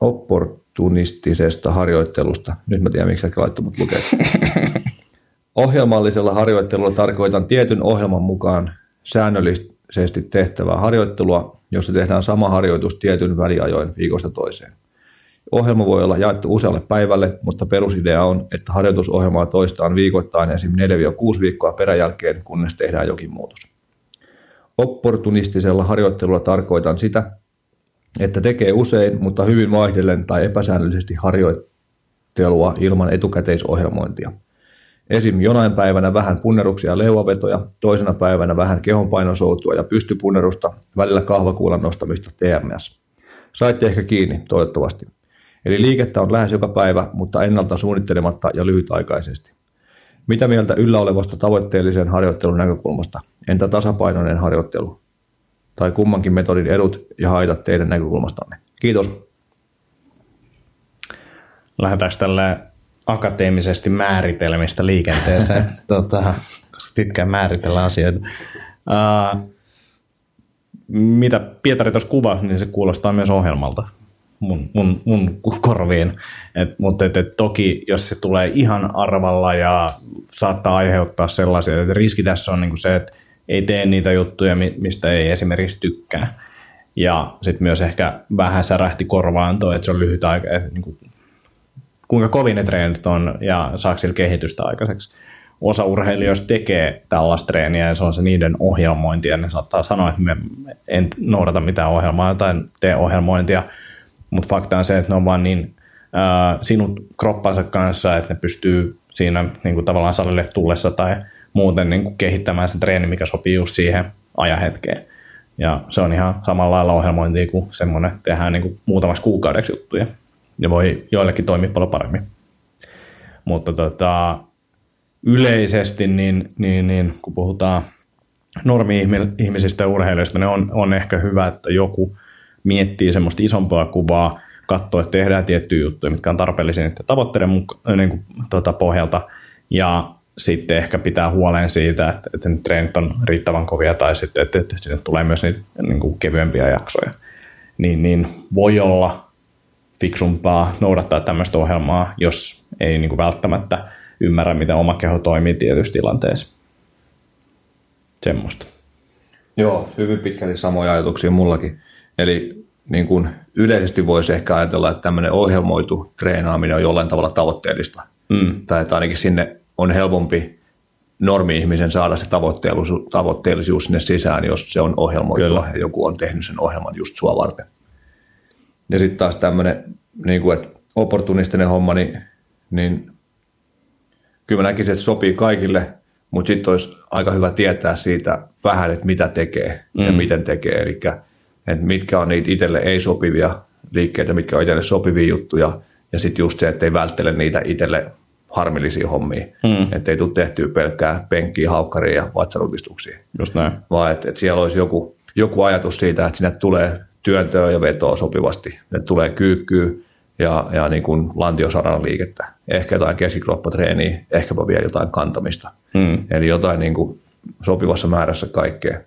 opportunistisesta harjoittelusta. Nyt mä tiedän, miksi sä laittoi mut lukea. Ohjelmallisella harjoittelulla tarkoitan tietyn ohjelman mukaan säännöllisesti tehtävää harjoittelua, jossa tehdään sama harjoitus tietyn väliajoin viikosta toiseen. Ohjelma voi olla jaettu usealle päivälle, mutta perusidea on, että harjoitusohjelmaa toistaan viikoittain esim. 4-6 viikkoa peräjälkeen, kunnes tehdään jokin muutos. Opportunistisella harjoittelulla tarkoitan sitä, että tekee usein, mutta hyvin vaihdellen tai epäsäännöllisesti harjoittelua ilman etukäteisohjelmointia – Esim. jonain päivänä vähän punneruksia ja leuavetoja, toisena päivänä vähän kehonpainosoutua ja pystypunnerusta, välillä kahvakuulan nostamista TMS. Saitte ehkä kiinni, toivottavasti. Eli liikettä on lähes joka päivä, mutta ennalta suunnittelematta ja lyhytaikaisesti. Mitä mieltä yllä olevasta tavoitteellisen harjoittelun näkökulmasta? Entä tasapainoinen harjoittelu? Tai kummankin metodin edut ja haitat teidän näkökulmastanne? Kiitos. Lähdetään tällä akateemisesti määritelmistä liikenteeseen, tota, koska tykkään määritellä asioita. Uh, mitä Pietari tuossa kuvasi, niin se kuulostaa myös ohjelmalta mun, mun, mun korviin. Et, mutta et, et toki, jos se tulee ihan arvalla ja saattaa aiheuttaa sellaisia, että riski tässä on niinku se, että ei tee niitä juttuja, mistä ei esimerkiksi tykkää. Ja sitten myös ehkä vähän särähti korvaan toi, että se on lyhyt aika, että niin kuin, kuinka kovin ne treenit on ja saako sillä kehitystä aikaiseksi. Osa urheilijoista tekee tällaista treeniä ja se on se niiden ohjelmointi ja ne saattaa sanoa, että me en noudata mitään ohjelmaa tai tee ohjelmointia, mutta fakta on se, että ne on vaan niin äh, sinut kroppansa kanssa, että ne pystyy siinä niin kuin tavallaan salille tullessa tai muuten niin kuin kehittämään sen treeni, mikä sopii just siihen ajahetkeen. Ja se on ihan samalla lailla ohjelmointia kuin semmoinen tehdään niin kuin muutamaksi kuukaudeksi juttuja. Ja voi joillekin toimia paljon paremmin. Mutta tota, yleisesti, niin, niin, niin, kun puhutaan normi-ihmisistä ja urheilijoista, niin on, on ehkä hyvä, että joku miettii semmoista isompaa kuvaa, katsoo, että tehdään tiettyjä juttuja, mitkä on tarpeellisia niiden tavoitteiden muka, niin kuin, tota, pohjalta, ja sitten ehkä pitää huolen siitä, että, että ne treenit on riittävän kovia tai sitten, että, että sinne tulee myös niitä niin kuin kevyempiä jaksoja. Niin, niin voi olla fiksumpaa noudattaa tämmöistä ohjelmaa, jos ei niin kuin välttämättä ymmärrä, miten oma keho toimii tietyissä tilanteissa. Semmoista. Joo, hyvin pitkälti samoja ajatuksia mullakin. Eli niin kuin yleisesti voisi ehkä ajatella, että tämmöinen ohjelmoitu treenaaminen on jollain tavalla tavoitteellista. Mm. Tai että ainakin sinne on helpompi normi-ihmisen saada se tavoitteellisuus, tavoitteellisuus sinne sisään, jos se on ohjelmoitua Kyllä. ja joku on tehnyt sen ohjelman just sua varten. Ja sitten taas tämmöinen niin kuin, että opportunistinen homma, niin, niin kyllä mä näkisin, että sopii kaikille, mutta sitten olisi aika hyvä tietää siitä vähän, että mitä tekee mm. ja miten tekee. Eli että mitkä on niitä itselle ei-sopivia liikkeitä, mitkä on itselle sopivia juttuja. Ja sitten just se, että ei välttele niitä itselle harmillisia hommia. Mm. Että ei tule tehtyä pelkkää penkkiä, haukkaria ja vatsarutistuksia. Just näin. Vaan että, että siellä olisi joku, joku ajatus siitä, että sinne tulee työntöä ja vetoa sopivasti. Että tulee kyykkyä ja, ja niin kuin lantiosaran liikettä. Ehkä jotain keskikroppatreeniä, ehkäpä vielä jotain kantamista. Mm. Eli jotain niin kuin sopivassa määrässä kaikkea.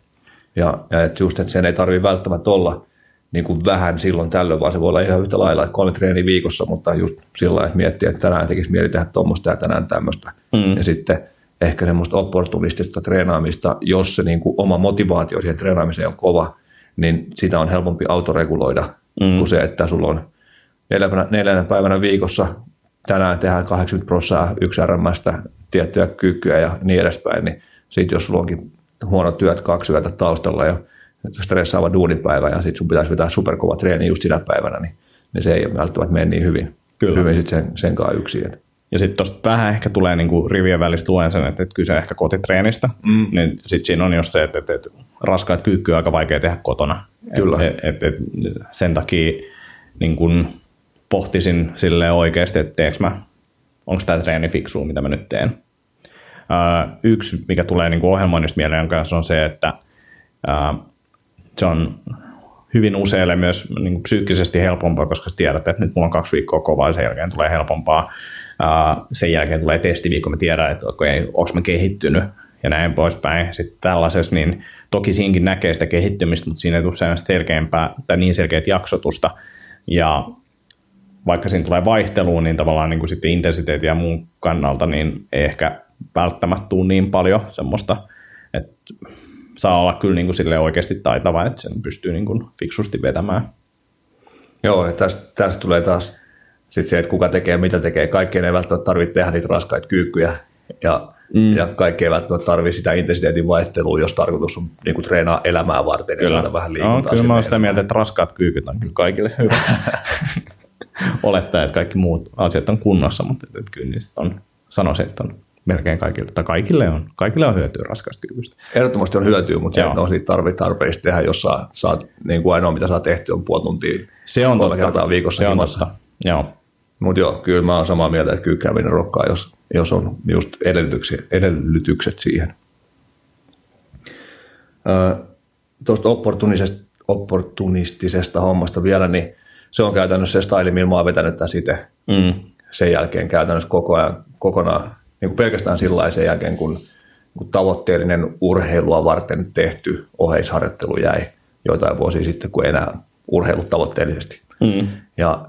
Ja, ja että just, että sen ei tarvitse välttämättä olla niin kuin vähän silloin tällöin, vaan se voi olla ihan yhtä lailla, että kolme treeniä viikossa, mutta just sillä lailla, että miettii, että tänään tekisi mieli tehdä tuommoista ja tänään tämmöistä. Mm. Ja sitten ehkä semmoista opportunistista treenaamista, jos se niin kuin oma motivaatio siihen treenaamiseen on kova, niin sitä on helpompi autoreguloida mm. kuin se, että sulla on neljänä, neljänä päivänä viikossa tänään tehdään 80 prosenttia yksi RMstä tiettyjä kykyjä ja niin edespäin, niin sitten jos sulla onkin huonot työt kaksi yötä taustalla ja stressaava duunipäivä ja sitten sun pitäisi vetää superkova treeni just sinä päivänä, niin, niin se ei välttämättä mene niin hyvin, Kyllä. hyvin sit sen, sen kanssa yksin. Ja sitten tuosta vähän ehkä tulee niinku rivien välistä luen sen, että, että kyse ehkä kotitreenistä, mm. niin sitten siinä on just se, että, että, että raskaat kyykkyä on aika vaikea tehdä kotona. Kyllä. Et, et, et, sen takia niin kun pohtisin sille oikeasti, että teekö mä, onko tämä treeni fiksua, mitä mä nyt teen. Yksi, mikä tulee niin ohjelmoinnista mieleen kanssa, on se, että se on hyvin useille myös niin kuin psyykkisesti helpompaa, koska tiedät, että nyt mulla on kaksi viikkoa kovaa ja sen jälkeen tulee helpompaa. Sen jälkeen tulee testiviikko, mä tiedän, että okay, onko mä kehittynyt ja näin poispäin. Sitten tällaisessa, niin toki siinkin näkee sitä kehittymistä, mutta siinä ei tule selkeämpää tai niin selkeät jaksotusta. Ja vaikka siinä tulee vaihteluun, niin tavallaan niin kuin sitten intensiteetin ja muun kannalta, niin ei ehkä välttämättä tule niin paljon semmoista, että saa olla kyllä niin kuin sille oikeasti taitava, että sen pystyy niin kuin fiksusti vetämään. Joo, ja tästä, tästä tulee taas sit se, että kuka tekee, mitä tekee. Kaikkeen ei välttämättä tarvitse tehdä niitä raskaita kyykkyjä ja, mm. ja kaikki ei välttämättä tarvitse sitä intensiteetin vaihtelua, jos tarkoitus on niin kuin treenaa elämää varten kyllä. ja saada vähän. No, kyllä mä olen sitä mieltä, että raskaat kyykyt on kyllä kaikille hyvä. Olettaa, että kaikki muut asiat on kunnossa, mutta että kyllä niistä on, sanoisin, että on melkein kaikille, tai kaikille on, kaikille on hyötyä raskasta kyvystä. Ehdottomasti on hyötyä, mutta se, on siitä tarvitse tarpeellisesti tehdä, jos saa, saat, niin kuin ainoa mitä saa tehty on puoli tuntia se on totta. kertaa viikossa. Se on totta, joo. Mutta joo, kyllä mä oon samaa mieltä, että kyykkääminen rokkaa, jos, jos on just edellytykset siihen. Tuosta opportunistisesta hommasta vielä, niin se on käytännössä se style, millä mä oon vetänyt tämän sitten mm. sen jälkeen käytännössä koko ajan, kokonaan niin kuin pelkästään sillä sen jälkeen, kun, kun tavoitteellinen urheilua varten tehty oheisharjoittelu jäi joitain vuosia sitten, kun enää urheilut tavoitteellisesti. Mm. Ja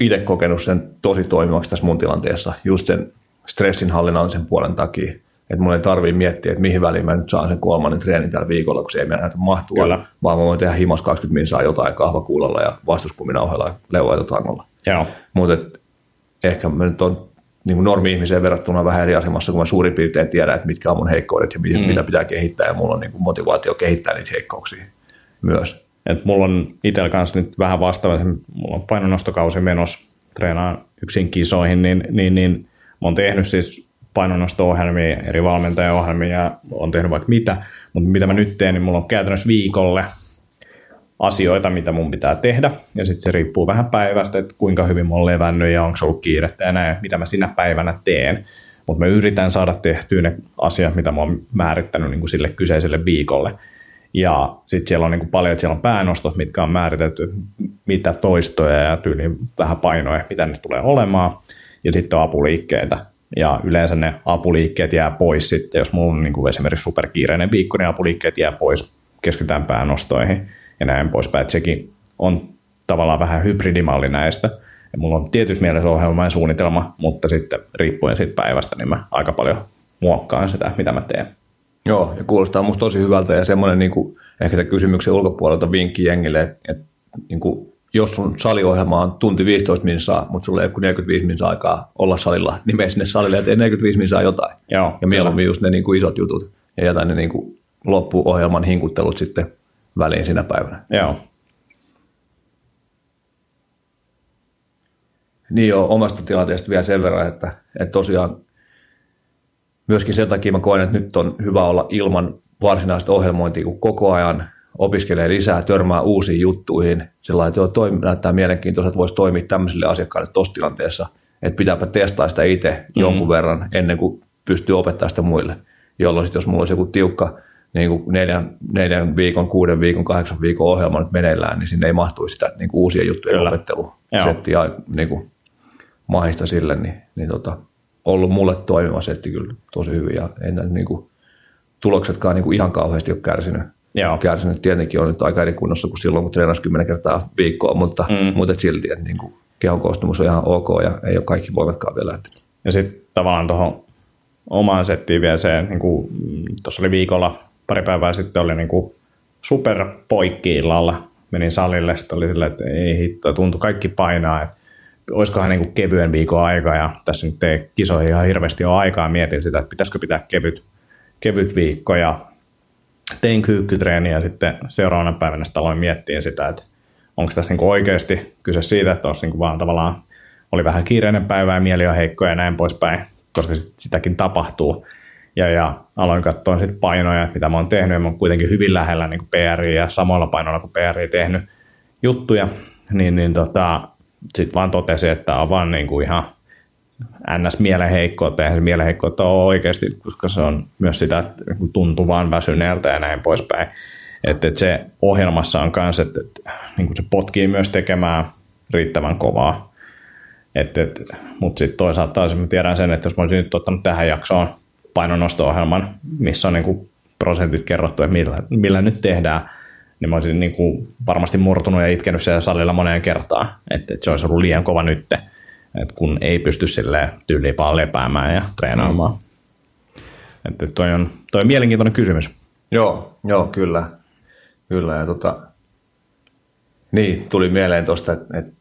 itse kokenut sen tosi toimivaksi tässä mun tilanteessa, just sen stressinhallinnallisen puolen takia, että mun ei tarvii miettiä, että mihin väliin mä nyt saan sen kolmannen treenin tällä viikolla, kun se ei mennä mahtua, Kyllä. vaan mä voin tehdä himas 20 minsaa jotain kahvakuulalla ja vastuskuminauhella leuaitotangolla. Joo. Mutta ehkä mä nyt on niin kuin normi-ihmiseen verrattuna vähän eri asemassa, kun mä suurin piirtein tiedän, että mitkä on mun heikkoudet ja mitä, mm. mitä pitää kehittää, ja mulla on niin kuin motivaatio kehittää niitä heikkouksia myös. Et mulla on itsellä kanssa nyt vähän vastaava, että mulla on painonnostokausi menossa, treenaan yksin kisoihin, niin, niin, niin mä oon tehnyt siis painonnosto-ohjelmia, eri valmentajaohjelmia ja on tehnyt vaikka mitä, mutta mitä mä nyt teen, niin mulla on käytännössä viikolle asioita, mitä mun pitää tehdä, ja sitten se riippuu vähän päivästä, että kuinka hyvin mä oon levännyt ja onko ollut kiirettä ja näin, mitä mä sinä päivänä teen. Mutta mä yritän saada tehtyä ne asiat, mitä mä oon määrittänyt niin kuin sille kyseiselle viikolle. Ja sitten siellä on niin kuin paljon, että siellä on päänostot, mitkä on määritelty, mitä toistoja ja tyyliin vähän painoja, mitä ne tulee olemaan. Ja sitten on apuliikkeitä. Ja yleensä ne apuliikkeet jää pois sitten, jos mulla on niin kuin esimerkiksi superkiireinen viikko, niin apuliikkeet jää pois, keskitytään päänostoihin ja näin poispäin. Että sekin on tavallaan vähän hybridimalli näistä. Ja mulla on tietysti mielessä ohjelma ja suunnitelma, mutta sitten riippuen siitä päivästä, niin mä aika paljon muokkaan sitä, mitä mä teen. Joo, ja kuulostaa musta tosi hyvältä ja semmoinen niin kuin, ehkä se kysymyksen ulkopuolelta vinkki jengille, että, niin kuin, jos sun saliohjelma on tunti 15 minsaa, mutta sulla ei ole 45 minsaa aikaa olla salilla, niin mene sinne salille ja tee 45 minsaa jotain. Joo, ja mieluummin just ne niin kuin isot jutut ja jätä ne niin kuin loppuohjelman hinkuttelut sitten väliin sinä päivänä. Joo. Niin joo, omasta tilanteesta vielä sen verran, että, että tosiaan myöskin sen takia mä koen, että nyt on hyvä olla ilman varsinaista ohjelmointia, kun koko ajan opiskelee lisää, törmää uusiin juttuihin, sellainen, että joo, toi näyttää mielenkiintoista, että voisi toimia tämmöisille asiakkaille tuossa tilanteessa, että pitääpä testaa sitä itse mm-hmm. jonkun verran ennen kuin pystyy opettaa sitä muille, jolloin sitten jos mulla olisi joku tiukka niin kuin neljän, neljän viikon, kuuden viikon, kahdeksan viikon ohjelma nyt meneillään, niin sinne ei mahtuisi sitä niin kuin uusien juttujen Kyllä. opettelusettiä niin kuin mahista sille, niin, niin tota, ollut mulle toimiva setti kyllä tosi hyvin ja en niin kuin, tuloksetkaan niin kuin ihan kauheasti ole kärsinyt. Joo. Kärsinyt tietenkin on nyt aika eri kunnossa kuin silloin, kun treenasi kymmenen kertaa viikkoa, mutta, mm. mutta et silti, että niin kuin, kehon koostumus on ihan ok ja ei ole kaikki voimatkaan vielä. Ja sitten tavallaan tuohon omaan settiin vielä se, niin kuin tuossa oli viikolla pari päivää sitten oli niin kuin super poikki-illalla. Menin salille, sitten oli silleen, että ei hitto, tuntui kaikki painaa, että olisikohan niin kuin kevyen viikon aika ja tässä nyt ei kisoihin ihan hirveästi ole aikaa. Mietin sitä, että pitäisikö pitää kevyt, kevyt viikko ja tein kyykkytreeniä ja sitten seuraavana päivänä sitten aloin miettiä sitä, että onko tässä niin kuin oikeasti kyse siitä, että olisi niin kuin vaan tavallaan oli vähän kiireinen päivä ja mieli on heikko ja näin poispäin, koska sit, sitäkin tapahtuu. Ja, ja aloin katsoa sitten painoja, mitä mä oon tehnyt, ja mä oon kuitenkin hyvin lähellä niin PRI ja samoilla painoilla kuin PRI tehnyt juttuja, niin, niin tota, sitten vaan totesin, että on vaan niin kuin ihan ns. mielenheikkoutta, eihän se mielenheikkoutta ole oikeasti, koska se on myös sitä, että tuntuu vaan väsyneeltä ja näin poispäin. Että et se ohjelmassa on myös, että et, niin se potkii myös tekemään riittävän kovaa. Et, et, Mutta sitten toisaalta taas mä tiedän sen, että jos mä olisin nyt ottanut tähän jaksoon painonnosto-ohjelman, missä on niin kuin prosentit kerrottu, että millä, millä nyt tehdään, niin mä olisin niin kuin varmasti murtunut ja itkenyt siellä salilla moneen kertaan, että, että se olisi ollut liian kova nytte, että kun ei pysty silleen tyyliin vaan lepäämään ja treenaamaan. Mm. Että toi on, toi on mielenkiintoinen kysymys. Joo, joo, kyllä. Kyllä, ja tota, niin, tuli mieleen tuosta, että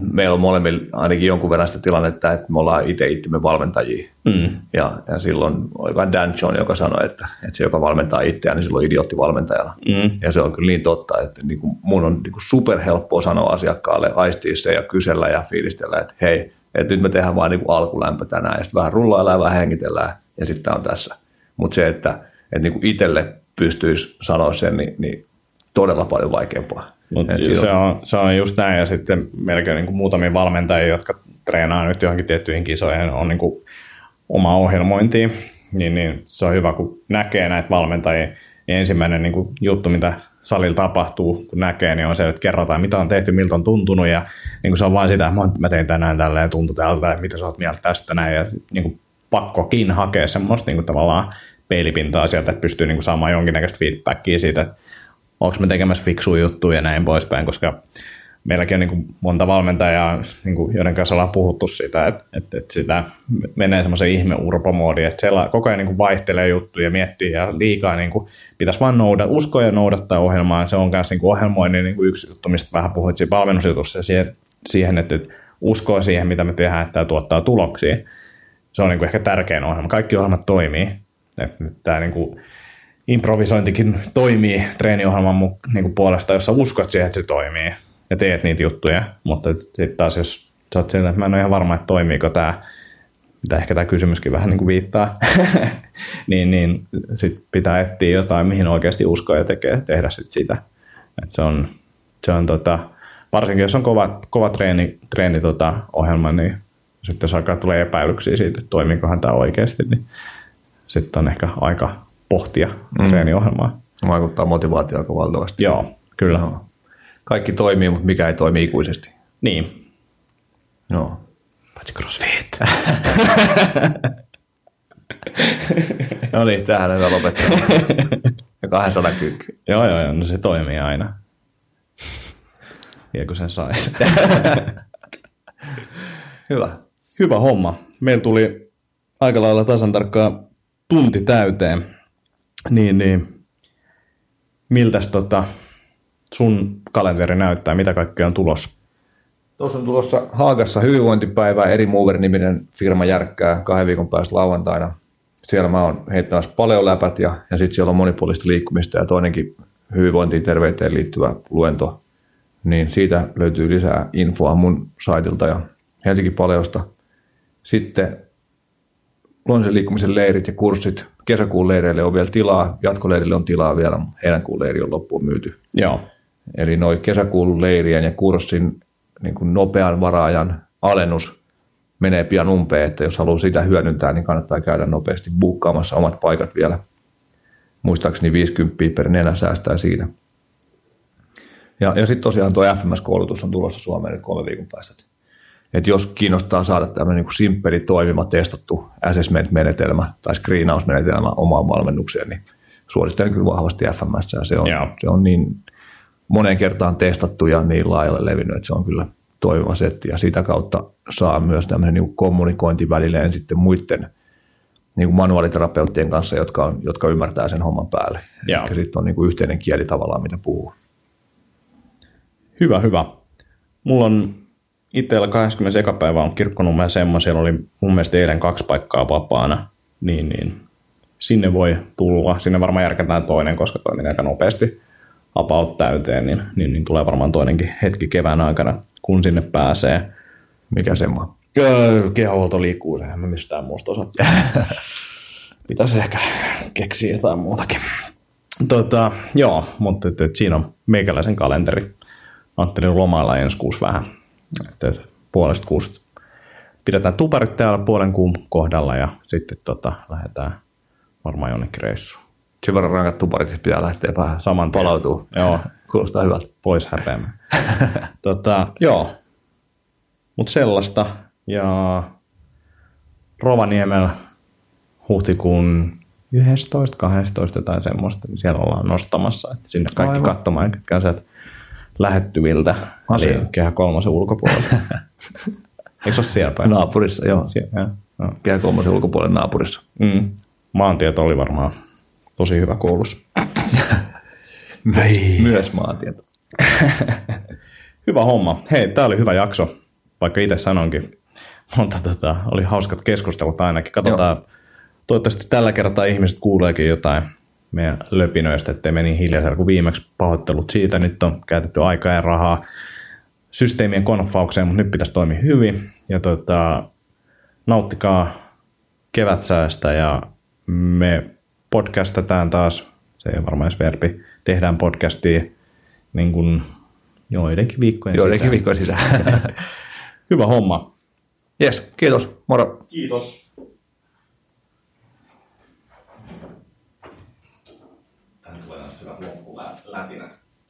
meillä on molemmilla ainakin jonkun verran sitä tilannetta, että me ollaan itse itsemme valmentajia. Mm. Ja, ja silloin oli Dan John, joka sanoi, että, että se, joka valmentaa itseään, niin silloin idiootti valmentajana. Mm. Ja se on kyllä niin totta, että niin kuin mun on niin kuin superhelppoa sanoa asiakkaalle, aistia se ja kysellä ja fiilistellä, että hei, että nyt me tehdään vaan niin kuin alkulämpö tänään, ja sitten vähän rullaillaan, vähän hengitellään, ja sitten on tässä. Mutta se, että, että niin kuin itselle pystyisi sanoa sen, niin, niin todella paljon vaikeampaa. Mut se, on, se on just näin, ja sitten melkein niin kuin muutamia valmentajia, jotka treenaa nyt johonkin tiettyihin kisoihin, on niin kuin oma ohjelmointi, niin, niin se on hyvä, kun näkee näitä valmentajia, niin ensimmäinen niin kuin juttu, mitä salilla tapahtuu, kun näkee, niin on se, että kerrotaan, mitä on tehty, miltä on tuntunut, ja niin kuin se on vain sitä, että mä tein tänään tälleen, tuntui tältä, että mitä sä oot mieltä tästä näin, ja niin kuin pakkokin hakea semmoista niin kuin tavallaan peilipintaa sieltä, että pystyy niin kuin saamaan jonkinnäköistä feedbackia siitä, että onko me tekemässä fiksuja juttuja ja näin poispäin, koska meilläkin on niin kuin monta valmentajaa, niin kuin, joiden kanssa ollaan puhuttu sitä, että, että, että sitä menee semmoisen ihme urpomoodiin, että siellä koko ajan niin kuin vaihtelee juttuja, miettii ja liikaa niin kuin, pitäisi vaan noudat, uskoa ja noudattaa ohjelmaa. Se on myös niin ohjelmoinnin niin kuin yksi juttu, mistä vähän puhuit siinä valmennusjutussa siihen, siihen että, että uskoo siihen, mitä me tehdään, että tämä tuottaa tuloksia. Se on niin kuin ehkä tärkein ohjelma. Kaikki ohjelmat toimii. Että tämä niin kuin, improvisointikin toimii treeniohjelman niin kuin puolesta, jos sä uskot siihen, että se toimii ja teet niitä juttuja, mutta sitten taas jos sä oot siellä, että mä en ole ihan varma, että toimiiko tämä, mitä ehkä tämä kysymyskin vähän niin viittaa, niin, niin sit pitää etsiä jotain, mihin oikeasti uskoo ja tekee, tehdä sit sitä. Et se on, se on tota, varsinkin jos on kova, kova treeni, treeni tota, ohjelma, niin sitten jos alkaa tulee epäilyksiä siitä, että toimiikohan tämä oikeasti, niin sitten on ehkä aika pohtia mm. treeniohjelmaa. Vaikuttaa motivaatio aika valtavasti. Joo, kyllä. No. Kaikki toimii, mutta mikä ei toimi ikuisesti. Niin. No. Paitsi crossfit. no niin, tähän on hyvä lopettaa. ja 200 kyykky. joo, joo, joo, no se toimii aina. Ja kun sen saisi. hyvä. Hyvä homma. Meillä tuli aika lailla tasan tarkkaan tunti täyteen. Niin, niin. Miltäs tota, sun kalenteri näyttää, mitä kaikkea on tulossa? Tuossa on tulossa Haagassa hyvinvointipäivä, eri Mover-niminen firma järkkää kahden viikon päästä lauantaina. Siellä mä oon heittämässä paljon läpät ja, ja sitten siellä on monipuolista liikkumista ja toinenkin hyvinvointiin terveyteen liittyvä luento. Niin siitä löytyy lisää infoa mun saitilta ja Helsinki Paleosta. Sitten luonnollisen liikkumisen leirit ja kurssit. Kesäkuun leireille on vielä tilaa, jatkoleirille on tilaa vielä, heinäkuun leiri on loppuun myyty. Joo. Eli noin kesäkuun leirien ja kurssin niin kuin nopean varaajan alennus menee pian umpeen, että jos haluaa sitä hyödyntää, niin kannattaa käydä nopeasti buukkaamassa omat paikat vielä. Muistaakseni 50 per nenä säästää siinä. Ja, ja sitten tosiaan tuo FMS-koulutus on tulossa Suomeen kolme viikon päästä. Et jos kiinnostaa saada tämmöinen niin simppeli, toimiva, testattu assessment-menetelmä tai screenaus-menetelmä omaan valmennukseen, niin suosittelen kyllä vahvasti FMS. Se on, se on niin moneen kertaan testattu ja niin laajalle levinnyt, että se on kyllä toimiva setti ja sitä kautta saa myös tämmöinen niin kommunikointivälineen sitten muiden niin kuin manuaaliterapeuttien kanssa, jotka, on, jotka ymmärtää sen homman päälle. Ja sitten on niin kuin yhteinen kieli tavallaan, mitä puhuu. Hyvä, hyvä. Mulla on itsellä 20. päivä on kirkkonummen semmoinen, siellä oli mun mielestä eilen kaksi paikkaa vapaana, niin, niin sinne voi tulla. Sinne varmaan järkätään toinen, koska toinen aika nopeasti about täyteen, niin, niin, niin tulee varmaan toinenkin hetki kevään aikana, kun sinne pääsee. Mikä semmoinen? Kehohuolto liikkuu, sehän mä mistään muusta osaa. Pitäisi ehkä keksiä jotain muutakin. Tota, joo, mutta et, et, siinä on meikäläisen kalenteri. Ajattelin lomailla ensi kuussa vähän. Et, et, puolesta kuusta pidetään tuparit täällä puolen kuun kohdalla ja sitten tota, lähdetään varmaan jonnekin reissuun sen verran rankat tuparit, että pitää lähteä vähän Saman palautuu. Joo. Kuulostaa hyvältä. Pois häpeämään. tota, joo. Mutta sellaista. Ja Rovaniemellä huhtikuun 11, 12 tai semmoista, niin siellä ollaan nostamassa, että sinne kaikki Aivan. katsomaan, ketkä sieltä lähettyviltä, Asia. eli kehä kolmosen ulkopuolella. Eikö se ole siellä päin? Naapurissa, joo. Siellä, joo. Kehä kolmosen ulkopuolella naapurissa. Mm. Maantieto oli varmaan tosi hyvä koulussa. myös, myös maantieto. hyvä homma. Hei, tämä oli hyvä jakso, vaikka itse sanonkin. Mutta tota, oli hauskat keskustelut ainakin. Katsotaan, Joo. toivottavasti tällä kertaa ihmiset kuuleekin jotain meidän löpinöistä, ettei meni niin hiljaisella kuin viimeksi pahoittelut siitä. Nyt on käytetty aikaa ja rahaa systeemien konfaukseen, mutta nyt pitäisi toimia hyvin. Ja tota, nauttikaa kevätsäästä ja me podcastataan taas, se ei varmaan edes verbi, tehdään podcastia niin kuin joidenkin viikkojen joidenkin sisään. viikkojen sisään. Hyvä homma. Yes, kiitos. Moro. Kiitos.